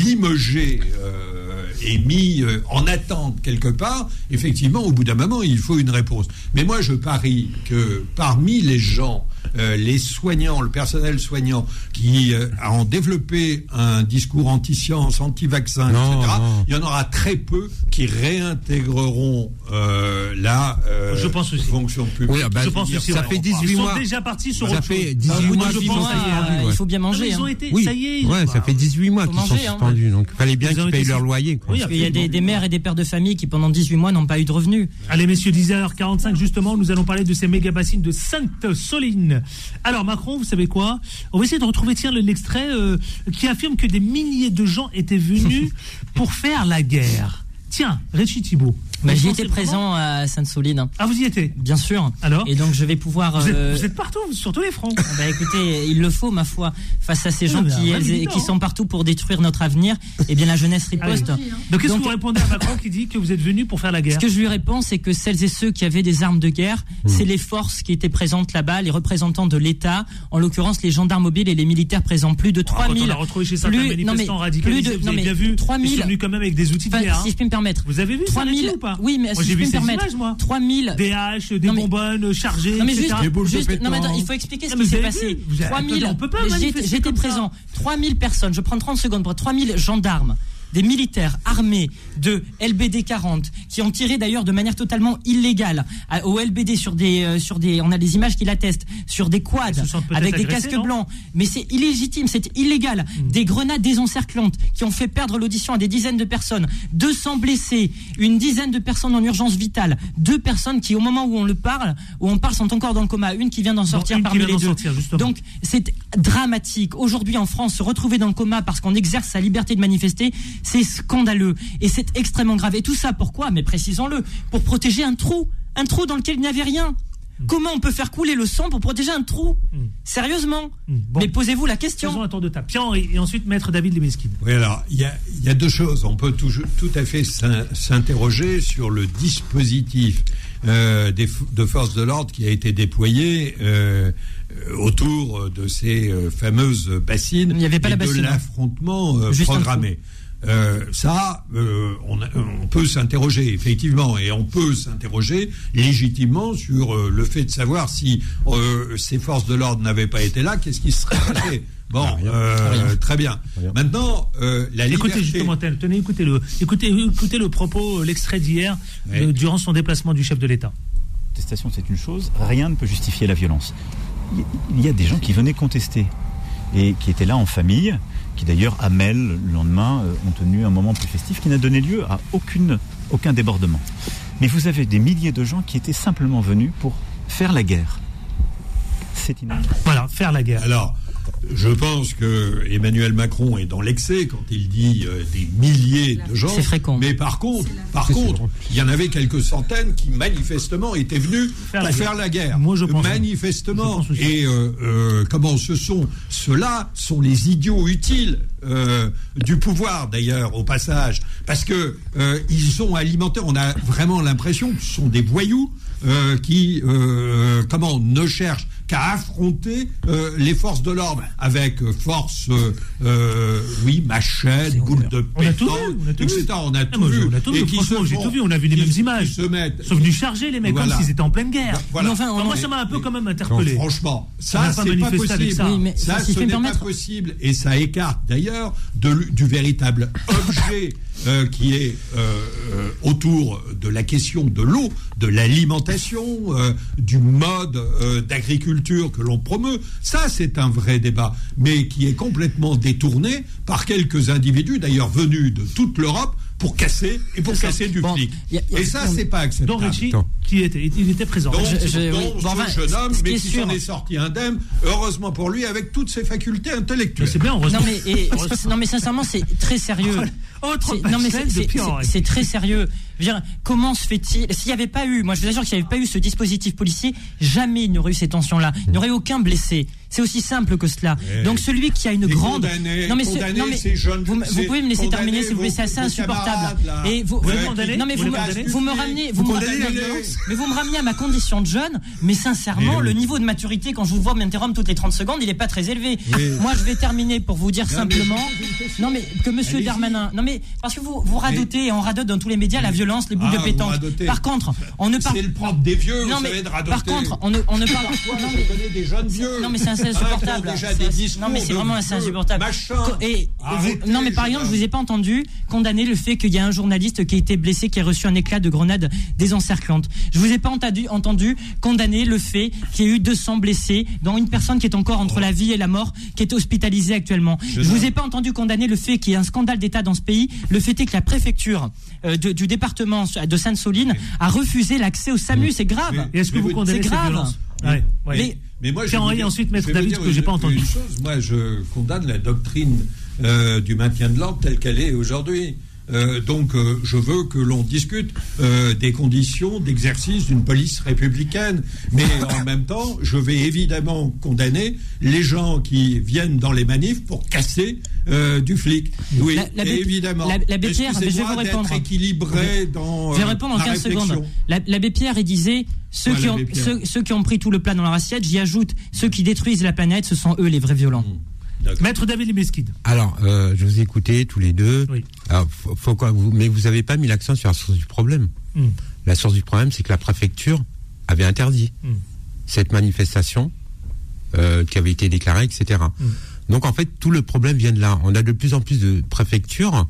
[SPEAKER 4] limogés euh, et mis euh, en attente quelque part. Effectivement, au bout d'un moment, il faut une réponse. Mais moi, je parie que parmi les gens euh, les soignants, le personnel soignant qui euh, a en développé un discours anti-science, anti-vaccin, etc.,
[SPEAKER 5] non.
[SPEAKER 4] il y en aura très peu qui réintégreront euh, la euh,
[SPEAKER 2] Je pense aussi.
[SPEAKER 4] fonction publique.
[SPEAKER 5] Oui, ah bah,
[SPEAKER 2] je pense aussi.
[SPEAKER 5] ça
[SPEAKER 2] ouais.
[SPEAKER 5] fait 18
[SPEAKER 2] Ils sont
[SPEAKER 5] mois.
[SPEAKER 2] déjà partis sur
[SPEAKER 5] Ça
[SPEAKER 2] autre
[SPEAKER 5] fait
[SPEAKER 2] chose.
[SPEAKER 5] 18
[SPEAKER 2] Au bout
[SPEAKER 5] mois sont ouais.
[SPEAKER 6] il faut bien
[SPEAKER 2] Non,
[SPEAKER 6] manger.
[SPEAKER 2] ils ont
[SPEAKER 6] hein.
[SPEAKER 2] été,
[SPEAKER 5] Oui,
[SPEAKER 2] ça y est. ils
[SPEAKER 5] ouais,
[SPEAKER 2] ont-
[SPEAKER 5] ça fait 18 mois qu'ils sont
[SPEAKER 6] hein.
[SPEAKER 5] suspendus, donc fallait bien
[SPEAKER 2] Ils ont
[SPEAKER 5] qu'ils payent leur loyer. quoi.
[SPEAKER 2] Oui,
[SPEAKER 6] Il y a des, des mères et des pères de famille qui pendant 18 mois n'ont pas eu de revenus.
[SPEAKER 2] Allez, messieurs, 10h45, justement, nous allons parler de ces méga bassines de Sainte-Soline. Alors, Macron, vous savez quoi? On va essayer de retrouver, tiens, le- l'extrait euh, qui affirme que des milliers de gens étaient venus pour faire la guerre. Tiens, Réchi Thibault.
[SPEAKER 6] Bah, J'y étais présent à Sainte-Soline,
[SPEAKER 2] Ah, vous y étiez
[SPEAKER 6] bien sûr.
[SPEAKER 2] Alors
[SPEAKER 6] Et donc je vais pouvoir.
[SPEAKER 2] vous êtes,
[SPEAKER 6] euh,
[SPEAKER 2] vous êtes partout, sur tous les fronts.
[SPEAKER 6] Bah écoutez, il le faut, ma foi, face à ces
[SPEAKER 2] Ah,
[SPEAKER 6] gens
[SPEAKER 2] mais
[SPEAKER 6] qui,
[SPEAKER 2] un vrai
[SPEAKER 6] elles- qui sont partout pour détruire notre avenir. Eh bien, la jeunesse riposte.
[SPEAKER 2] Donc, qu'est-ce que vous répondez à Macron qui dit que vous êtes venu pour faire la
[SPEAKER 6] Ce
[SPEAKER 2] guerre
[SPEAKER 6] que je lui réponds, c'est que celles et ceux qui avaient des armes de guerre, c'est les forces qui étaient présentes là-bas, les représentants de l'État, en l'occurrence les gendarmes mobiles et les militaires présents. Plus de
[SPEAKER 2] Ah, Quand
[SPEAKER 6] 3000.
[SPEAKER 2] on a retrouvé chez certains
[SPEAKER 6] plus- non, mais
[SPEAKER 2] manifestants
[SPEAKER 6] plus
[SPEAKER 2] radicalisés,
[SPEAKER 6] de-
[SPEAKER 2] vous
[SPEAKER 6] non,
[SPEAKER 2] avez bien vu,
[SPEAKER 6] 3000
[SPEAKER 2] ils sont venus quand même avec des outils de guerre. hein.
[SPEAKER 6] si je puis me permettre.
[SPEAKER 2] Vous avez vu ça
[SPEAKER 6] 3000.
[SPEAKER 2] Réchi, ou pas
[SPEAKER 6] Oui, mais
[SPEAKER 2] Moi,
[SPEAKER 6] si
[SPEAKER 2] j'ai
[SPEAKER 6] je
[SPEAKER 2] vu
[SPEAKER 6] puis me permettre.
[SPEAKER 2] images, moi.
[SPEAKER 6] 3000.
[SPEAKER 2] Des haches, des
[SPEAKER 6] Non, mais-
[SPEAKER 2] bonbonnes chargées,
[SPEAKER 6] Non mais
[SPEAKER 2] etc.
[SPEAKER 6] juste,
[SPEAKER 4] Des boules de
[SPEAKER 6] juste- non mais attends, il faut expliquer ce
[SPEAKER 2] Non, mais
[SPEAKER 6] qui s'est passé.
[SPEAKER 2] vu Vous avez-
[SPEAKER 6] 3000,
[SPEAKER 2] attendez, on peut pas
[SPEAKER 6] mais j'y étais-
[SPEAKER 2] manifester
[SPEAKER 6] j'étais présent. 3000 personnes, je prends 30 secondes pour 3000 gendarmes, des militaires armés de LBD 40 qui ont tiré d'ailleurs de manière totalement illégale à- au LBD sur des euh, sur des on a des images qui l'attestent sur des quads avec des
[SPEAKER 2] agressés,
[SPEAKER 6] casques blancs. Mais c'est illégitime c'est illégal.
[SPEAKER 2] Hmm.
[SPEAKER 6] des grenades désencerclantes qui ont fait perdre l'audition à des dizaines de personnes 200 blessés une dizaine de personnes en urgence vitale deux personnes qui au moment où on le parle où on parle sont encore dans le coma. Une qui vient d'en sortir parmi les deux.
[SPEAKER 2] sortir,
[SPEAKER 6] donc c'est dramatique. Aujourd'hui en France, se retrouver dans le coma parce qu'on exerce sa liberté de manifester, c'est scandaleux et c'est extrêmement grave. Et tout ça pourquoi? Mais précisons-le, pour protéger un trou, un trou dans lequel il n'y avait rien.
[SPEAKER 2] Hmm.
[SPEAKER 6] Comment on peut faire couler le sang pour protéger un trou? Sérieusement
[SPEAKER 2] Hmm, bon.
[SPEAKER 6] Mais posez-vous la
[SPEAKER 2] Faisons
[SPEAKER 6] question.
[SPEAKER 2] un tour de table. Pierre-Henri, et ensuite Maître David Lemesquine.
[SPEAKER 4] Oui, alors, il y a, il y a deux choses. On peut tout, tout à fait s'in- s'interroger sur le dispositif euh, des, de forces de l'ordre qui a été déployé euh, autour de ces euh, fameuses bassines
[SPEAKER 6] Il n'y avait pas
[SPEAKER 4] et
[SPEAKER 6] la bassine,
[SPEAKER 4] de
[SPEAKER 6] hein.
[SPEAKER 4] l'affrontement euh, programmé. Euh, ça, euh, on, a- on peut s'interroger effectivement, et on peut s'interroger légitimement sur euh, le fait de savoir si euh, ces forces de l'ordre n'avaient pas été là, qu'est-ce qui se serait passé. Bon, euh, très bien. Maintenant, euh, la
[SPEAKER 2] Écoutez
[SPEAKER 4] liberté.
[SPEAKER 2] justement, tenez, écoutez-le. Écoutez, écoutez le propos, l'extrait d'hier,
[SPEAKER 4] Oui.
[SPEAKER 2] euh, durant son déplacement du chef de l'État.
[SPEAKER 7] contestation, c'est une chose, rien ne peut justifier la violence. Il y a des gens qui venaient contester et qui étaient là en famille, qui d'ailleurs, à Mel, le lendemain, euh, ont tenu un moment plus festif qui n'a donné lieu à aucune, aucun débordement. Mais vous avez des milliers de gens qui étaient simplement venus pour faire la guerre. C'est inacceptable.
[SPEAKER 2] Voilà, faire la guerre.
[SPEAKER 4] Alors, je pense que Emmanuel Macron est dans l'excès quand il dit euh, des milliers de gens.
[SPEAKER 6] C'est fréquent.
[SPEAKER 4] Mais par contre, par contre, il y en avait quelques centaines qui manifestement étaient venus
[SPEAKER 2] Faire
[SPEAKER 4] pour
[SPEAKER 2] la
[SPEAKER 4] faire
[SPEAKER 2] guerre.
[SPEAKER 4] la guerre.
[SPEAKER 2] Moi, je pense-
[SPEAKER 4] manifestement.
[SPEAKER 2] je pense aussi.
[SPEAKER 4] Et euh, euh, comment ce sont Ceux-là sont les idiots utiles euh, du pouvoir d'ailleurs au passage, parce que euh, ils sont alimentés. On a vraiment l'impression que ce sont des voyous euh, qui euh, comment ne cherchent qu'à affronter euh, les forces de l'ordre avec euh, force, euh, oui, machette, boule de pétanque,
[SPEAKER 2] vu, on a tout
[SPEAKER 4] etc.
[SPEAKER 2] vu.
[SPEAKER 4] On a tout vu.
[SPEAKER 2] on a tout vu, j'ai tout vu, on a vu les mêmes images.
[SPEAKER 4] se mettent.
[SPEAKER 2] Ils sont venus charger les mecs comme s'ils étaient en pleine guerre.
[SPEAKER 4] Voilà.
[SPEAKER 6] Mais enfin,
[SPEAKER 2] moi, ça m'a un peu quand même interpellé.
[SPEAKER 4] Franchement, ça, c'est pas possible.
[SPEAKER 2] ça.
[SPEAKER 4] Ce n'est pas possible. Et ça écarte d'ailleurs du véritable objet euh, qui est euh, euh, autour de la question de l'eau, de l'alimentation, du mode euh, que l'on promeut. Ça, c'est un vrai débat, mais qui est complètement détourné par quelques individus, d'ailleurs venus de toute l'Europe, pour casser et pour
[SPEAKER 6] C'est ça.
[SPEAKER 4] casser du
[SPEAKER 6] Bon,
[SPEAKER 4] flic.
[SPEAKER 6] y a- y a-
[SPEAKER 4] et ça, c'est pas acceptable.
[SPEAKER 2] Richie,
[SPEAKER 5] Attends.
[SPEAKER 2] qui était, il était présent.
[SPEAKER 4] Donc,
[SPEAKER 6] Je- je-
[SPEAKER 4] donc,
[SPEAKER 6] oui.
[SPEAKER 4] ce
[SPEAKER 6] Bon, enfin,
[SPEAKER 4] jeune homme, mais qui s'en est sorti indemne, heureusement pour lui, avec toutes ses facultés intellectuelles.
[SPEAKER 2] c'est bien, heureusement.
[SPEAKER 6] Non mais, et- non mais sincèrement c'est très sérieux.
[SPEAKER 2] Autre
[SPEAKER 6] non mais c'est très sérieux. Je veux dire, comment se fait-il? S'il n'y avait pas eu, moi je vous assure qu'il n'y avait pas eu ce dispositif policier, jamais il n'y aurait eu ces tensions-là. Il n'y aurait eu aucun blessé. C'est aussi simple que cela. Donc celui qui a une grande, non mais, ce- non, mais
[SPEAKER 4] ces jeunes-
[SPEAKER 6] vous, pouvez me laisser terminer s'il vous plaît, c'est assez insupportable. Et vous,
[SPEAKER 2] condamnez
[SPEAKER 6] non mais
[SPEAKER 2] Vous
[SPEAKER 6] me-
[SPEAKER 2] condamnez
[SPEAKER 6] vous me ramenez, vous, me ramenez, mais vous me ramenez à ma condition de jeune. Mais sincèrement,
[SPEAKER 4] oui.
[SPEAKER 6] le niveau de maturité quand je vous vois m'interrompre toutes les 30 secondes, il n'est pas très élevé.
[SPEAKER 4] Oui.
[SPEAKER 6] Moi, je vais terminer pour vous dire
[SPEAKER 4] Non,
[SPEAKER 6] simplement, non mais que Monsieur. Darmanin, non mais parce que vous vous radotez et on radote dans tous les médias la violence, les boules
[SPEAKER 4] Ah,
[SPEAKER 6] de
[SPEAKER 4] vous
[SPEAKER 6] pétanque. Par contre, on ne parle
[SPEAKER 4] C'est le propre des vieux,
[SPEAKER 6] non
[SPEAKER 4] vous
[SPEAKER 6] mais
[SPEAKER 4] savez, de radoter.
[SPEAKER 6] par contre, on ne on ne parle
[SPEAKER 4] Parfois,
[SPEAKER 6] non
[SPEAKER 4] je
[SPEAKER 6] mais
[SPEAKER 4] connais des jeunes vieux.
[SPEAKER 6] non mais c'est insupportable.
[SPEAKER 4] déjà
[SPEAKER 6] C'est
[SPEAKER 4] des
[SPEAKER 6] assez-
[SPEAKER 4] discours
[SPEAKER 6] non mais c'est vraiment
[SPEAKER 4] vieux,
[SPEAKER 6] insupportable.
[SPEAKER 4] machin.
[SPEAKER 6] Et, vous- non mais par exemple, je vous ai pas entendu condamner le fait qu'il y a un journaliste qui a été blessé, qui a reçu un éclat de grenade désencerclante. Je vous ai pas entendu, entendu condamner le fait qu'il y ait eu 200 blessés, dont une personne qui est encore entre la vie et la mort, qui est hospitalisée actuellement. Je vous ai pas entendu condamner le fait qu'il y ait un scandale d'État dans ce pays. Le fait est que la préfecture euh, de- du département de Sainte-Soline a refusé l'accès au SAMU. C'est grave.
[SPEAKER 2] Est-ce que vous
[SPEAKER 4] vous-
[SPEAKER 2] condamnez
[SPEAKER 6] c'est
[SPEAKER 2] cette
[SPEAKER 6] grave.
[SPEAKER 2] violence Ouais, ouais.
[SPEAKER 6] Mais-
[SPEAKER 4] Mais moi, je vais dire-
[SPEAKER 2] ensuite, Maître David, que j'ai pas entendu.
[SPEAKER 4] Une chose, moi, je condamne la doctrine euh, du maintien de l'ordre telle qu'elle est aujourd'hui. Euh, donc, euh, je veux que l'on discute euh, des conditions d'exercice d'une police républicaine. Mais en même temps, je vais évidemment condamner les gens qui viennent dans les manifs pour casser du flic. Oui,
[SPEAKER 6] La-
[SPEAKER 4] évidemment.
[SPEAKER 6] la- la BPR, je vais vous répondre.
[SPEAKER 4] équilibré dans
[SPEAKER 6] Je vais répondre en
[SPEAKER 4] ma
[SPEAKER 6] 15
[SPEAKER 4] réflexion.
[SPEAKER 6] secondes. La- L'abbé Pierre, il disait ceux, qui ont,
[SPEAKER 4] l'abbé Pierre.
[SPEAKER 6] ceux, ceux qui ont pris tout le plat dans leur assiette, j'y ajoute ceux qui détruisent la planète, ce sont eux les vrais violents.
[SPEAKER 2] Maître David Libeskid.
[SPEAKER 5] Alors, euh, je vous ai écouté tous les deux.
[SPEAKER 2] Oui.
[SPEAKER 5] Alors, faut, faut quoi, vous, mais vous n'avez pas mis l'accent sur la source du problème.
[SPEAKER 2] Hmm.
[SPEAKER 5] La source du problème, c'est que la préfecture avait interdit
[SPEAKER 2] Hmm.
[SPEAKER 5] cette manifestation euh, qui avait été déclarée, etc.
[SPEAKER 2] Hmm.
[SPEAKER 5] Donc, en fait, tout le problème vient de là. On a de plus en plus de préfectures.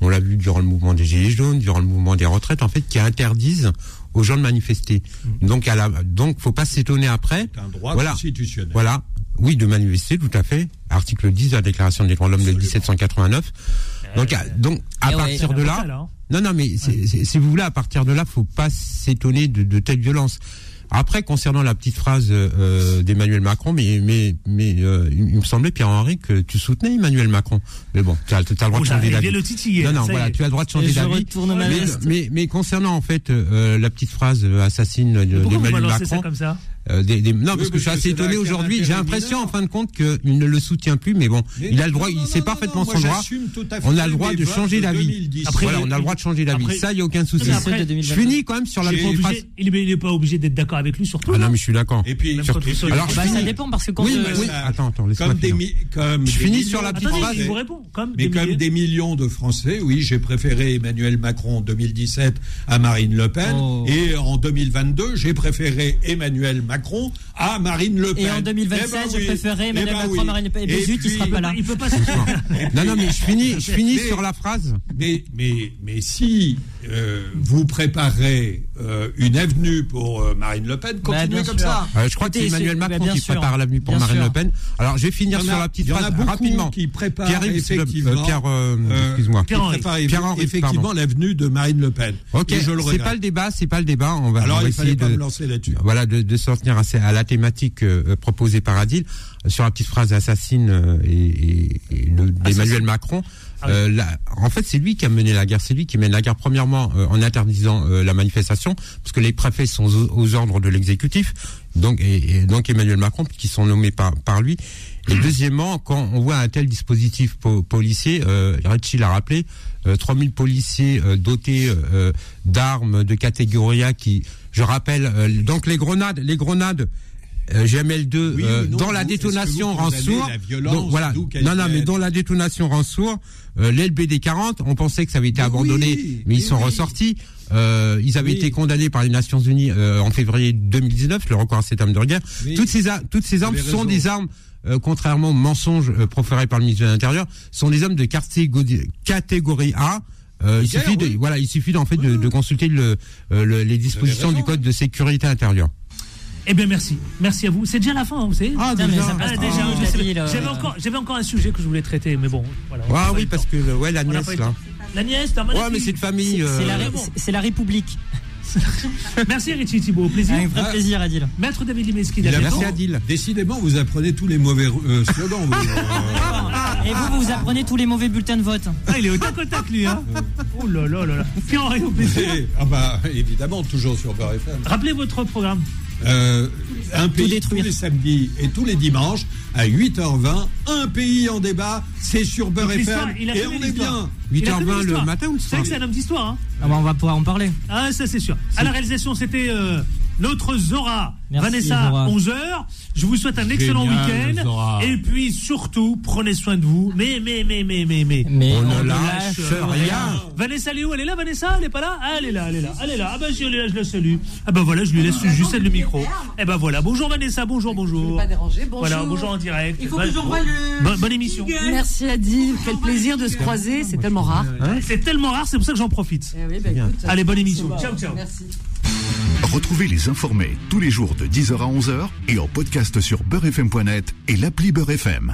[SPEAKER 5] On l'a vu durant le mouvement des Gilets jaunes, durant le mouvement des retraites, en fait, qui interdisent aux gens de manifester. Donc, à la, donc, faut pas s'étonner après.
[SPEAKER 4] C'est un droit
[SPEAKER 5] Voilà.
[SPEAKER 4] constitutionnel.
[SPEAKER 5] Voilà. Oui, de manifester, tout à fait. Article 10 de la Déclaration des droits de l'homme de 1789. Donc, à, donc, à
[SPEAKER 6] ouais.
[SPEAKER 5] partir de là,
[SPEAKER 2] hein.
[SPEAKER 5] non, non, mais si vous voulez, à partir de là, faut pas s'étonner de, de telles violences. Après, concernant la petite phrase euh, d'Emmanuel Macron, mais mais mais euh, il, me semblait Pierre Henri que tu soutenais Emmanuel Macron. Mais bon, tu as, le droit de changer d'avis. Non, non, voilà, tu as le droit de changer d'avis. Mais,
[SPEAKER 6] veste.
[SPEAKER 5] mais, mais concernant en fait euh, la petite phrase euh, assassine d'Emmanuel
[SPEAKER 2] ça
[SPEAKER 5] Macron,
[SPEAKER 2] comme ça?
[SPEAKER 5] Euh, des- des- non, parce que je suis assez
[SPEAKER 4] c'est
[SPEAKER 5] étonné aujourd'hui. J'ai l'impression, en fin de compte, qu'il ne le soutient plus, mais bon,
[SPEAKER 4] Mais
[SPEAKER 5] il a le droit,
[SPEAKER 4] non,
[SPEAKER 5] parfaitement son droit.
[SPEAKER 4] j'assume tout à fait
[SPEAKER 5] On a le droit de changer d'avis.
[SPEAKER 4] 2017.
[SPEAKER 2] Après,
[SPEAKER 5] Voilà, on a le droit de changer d'avis. Ça, il n'y a aucun souci.
[SPEAKER 2] Après,
[SPEAKER 5] Je
[SPEAKER 6] 2022.
[SPEAKER 5] finis quand même sur la
[SPEAKER 4] J'ai-
[SPEAKER 5] petite phrase.
[SPEAKER 2] Obligé- il n'est pas obligé d'être d'accord avec lui sur tout.
[SPEAKER 5] Ah non,
[SPEAKER 2] hein.
[SPEAKER 5] mais je suis d'accord.
[SPEAKER 4] Et puis, surtout-
[SPEAKER 5] Alors,
[SPEAKER 6] ça dépend parce que quand
[SPEAKER 5] Oui, mais oui. Attends, attends, laisse-moi
[SPEAKER 4] comme des, comme
[SPEAKER 5] Je finis
[SPEAKER 4] millions-
[SPEAKER 5] sur la petite phrase.
[SPEAKER 4] Mais
[SPEAKER 2] des
[SPEAKER 4] comme des millions de Français, oui, j'ai préféré Emmanuel Macron en 2017 à Marine Le Pen. Et en 2022, j'ai préféré Emmanuel Macron Macron à Marine Le Pen.
[SPEAKER 6] Et en 2027,
[SPEAKER 4] Eh ben
[SPEAKER 6] je
[SPEAKER 4] oui.
[SPEAKER 6] préférais Emmanuel
[SPEAKER 4] Eh ben
[SPEAKER 6] Macron. Marine Le Pen. Et
[SPEAKER 4] Et
[SPEAKER 6] Bézut, il
[SPEAKER 4] puis-
[SPEAKER 6] sera pas là.
[SPEAKER 2] Il peut pas se
[SPEAKER 5] Non, non, mais je finis, je finis
[SPEAKER 4] Mais-
[SPEAKER 5] sur la phrase.
[SPEAKER 4] Mais, mais, mais si euh, vous préparez euh, une avenue pour euh, Marine Le Pen,
[SPEAKER 6] Bah,
[SPEAKER 4] continuez
[SPEAKER 6] bien
[SPEAKER 4] comme
[SPEAKER 6] sûr.
[SPEAKER 4] ça.
[SPEAKER 5] Euh, je crois que c'est Emmanuel Macron
[SPEAKER 6] bah, bien
[SPEAKER 5] qui
[SPEAKER 6] sûr.
[SPEAKER 5] prépare l'avenue pour
[SPEAKER 6] Bien
[SPEAKER 5] Marine
[SPEAKER 6] sûr.
[SPEAKER 5] Le Pen. Alors, je vais finir
[SPEAKER 4] en
[SPEAKER 5] sur
[SPEAKER 4] a-
[SPEAKER 5] la petite
[SPEAKER 4] il y en a
[SPEAKER 5] phrase
[SPEAKER 4] beaucoup
[SPEAKER 5] rapidement.
[SPEAKER 4] qui effectivement,
[SPEAKER 5] euh, Pierre, euh,
[SPEAKER 4] euh,
[SPEAKER 5] excuse-moi.
[SPEAKER 4] prépare
[SPEAKER 5] Pierre-Henri,
[SPEAKER 4] effectivement l'avenue de Marine Le Pen.
[SPEAKER 5] Ok,
[SPEAKER 4] je
[SPEAKER 5] c'est pas le débat, c'est pas le débat. On va,
[SPEAKER 4] Alors, il fallait
[SPEAKER 5] essayer
[SPEAKER 4] pas
[SPEAKER 5] de,
[SPEAKER 4] me lancer là-dessus.
[SPEAKER 5] voilà, de, s'en tenir à, la thématique euh, proposée par Adil euh, sur la petite phrase assassine euh, et, et- et le- d'Emmanuel Macron.
[SPEAKER 2] Ah.
[SPEAKER 5] Euh, la- en fait, c'est lui qui a mené la guerre. C'est lui qui mène la guerre. Premièrement, euh, en interdisant euh, la manifestation, parce que les préfets sont aux, aux ordres de l'exécutif, donc et, et donc Emmanuel Macron, qui sont nommés par par lui. Et deuxièmement, quand on voit un tel dispositif po- policier, euh, Ritchie l'a rappelé, euh, 3000 policiers dotés d'armes de catégorie A qui, je rappelle, donc les grenades, les grenades. Euh, GML2
[SPEAKER 4] Oui,
[SPEAKER 5] euh,
[SPEAKER 4] non,
[SPEAKER 5] dans la détonation rend sourd. Donc, voilà. Non, non, mais dans la détonation rend sourd. Euh, L'LBD 40, on pensait que ça avait été
[SPEAKER 4] Mais
[SPEAKER 5] abandonné,
[SPEAKER 4] oui,
[SPEAKER 5] mais ils sont
[SPEAKER 4] oui.
[SPEAKER 5] ressortis. Euh, ils avaient été condamnés par les Nations Unies euh, en février 2019, le record à cette arme de guerre. Toutes ces, toutes ces armes sont
[SPEAKER 4] raison.
[SPEAKER 5] des armes, euh, contrairement aux mensonges euh, proférés par le ministre de l'Intérieur, sont des armes de catégorie, catégorie A. Euh, il suffit de,
[SPEAKER 4] oui.
[SPEAKER 5] voilà, il suffit en fait de, de consulter le, euh, le- les dispositions du code de sécurité intérieure.
[SPEAKER 2] Eh bien, merci. Merci à vous. C'est déjà la fin, hein, vous savez.
[SPEAKER 5] Ah, déjà.
[SPEAKER 6] ça passe
[SPEAKER 2] Ah, déjà,
[SPEAKER 6] euh.
[SPEAKER 2] J'avais encore, un sujet que je voulais traiter, mais bon, voilà. on
[SPEAKER 5] Ah oui, parce que ouais, la
[SPEAKER 2] On
[SPEAKER 5] nièce là.
[SPEAKER 2] La nièce, t'as
[SPEAKER 5] Ouais, mais c'est de famille.
[SPEAKER 6] C'est
[SPEAKER 5] euh,
[SPEAKER 6] la,
[SPEAKER 2] bon.
[SPEAKER 6] République.
[SPEAKER 2] Merci Richie Thibault, plaisir.
[SPEAKER 6] Un vrai plaisir, Adil.
[SPEAKER 2] Maître David Limeski,
[SPEAKER 5] Merci Adil.
[SPEAKER 4] Décidément, vous apprenez tous les mauvais euh, slogans. vous.
[SPEAKER 6] Et vous, vous apprenez tous les mauvais bulletins de vote.
[SPEAKER 2] Ah, il est au tac au tac, lui, hein. Oh là là là là. Pierre au plaisir.
[SPEAKER 4] Et- ah bah, évidemment, toujours sur Beurre FM.
[SPEAKER 2] Rappelez votre programme.
[SPEAKER 4] Euh, un pays
[SPEAKER 6] détruire.
[SPEAKER 4] tous les samedis et tous les dimanches à 8h20. Un pays en débat, c'est sur Beurre FM.
[SPEAKER 2] il a
[SPEAKER 4] Et on est bien.
[SPEAKER 2] Il a fait de
[SPEAKER 5] 8h20 le matin ou le
[SPEAKER 2] C'est vrai
[SPEAKER 5] soir
[SPEAKER 2] que c'est un homme d'histoire, hein.
[SPEAKER 6] Ah bah, on va pouvoir en parler.
[SPEAKER 2] Ah, ça c'est sûr. À la réalisation, c'était euh, notre Zora,
[SPEAKER 6] Merci,
[SPEAKER 2] Vanessa,
[SPEAKER 6] Zora.
[SPEAKER 2] 11h. Je vous souhaite un excellent week-end. Et puis surtout, prenez soin de vous. Mais, mais, mais, mais, mais, mais.
[SPEAKER 6] Mais
[SPEAKER 5] On
[SPEAKER 6] on
[SPEAKER 5] ne
[SPEAKER 6] ne
[SPEAKER 5] lâche
[SPEAKER 6] lâche
[SPEAKER 5] rien.
[SPEAKER 2] Vanessa, elle est où? Elle est là, Vanessa? Elle est pas là? Ah, elle est là, elle est là, elle est là. Ah ben, je, je la salue. Ah ben voilà, je lui laisse juste le micro. Eh ben voilà. Bonjour Vanessa, bonjour, bonjour.
[SPEAKER 8] Pas déranger. Bonjour.
[SPEAKER 2] Voilà, bonjour en direct.
[SPEAKER 8] Il faut
[SPEAKER 2] Bonne-
[SPEAKER 8] que j'envoie le.
[SPEAKER 2] bonne, bonne émission.
[SPEAKER 8] Merci Adil. Quel plaisir de se croiser. C'est tellement rare.
[SPEAKER 2] C'est tellement rare, c'est pour ça que j'en profite.
[SPEAKER 8] Eh oui, bah, écoute,
[SPEAKER 2] Allez, bonne émission. Ciao, ciao.
[SPEAKER 8] Merci.
[SPEAKER 1] Retrouvez les informés tous les jours de 10h à 11h et en podcast sur beurrefm.net et l'appli Beurre FM.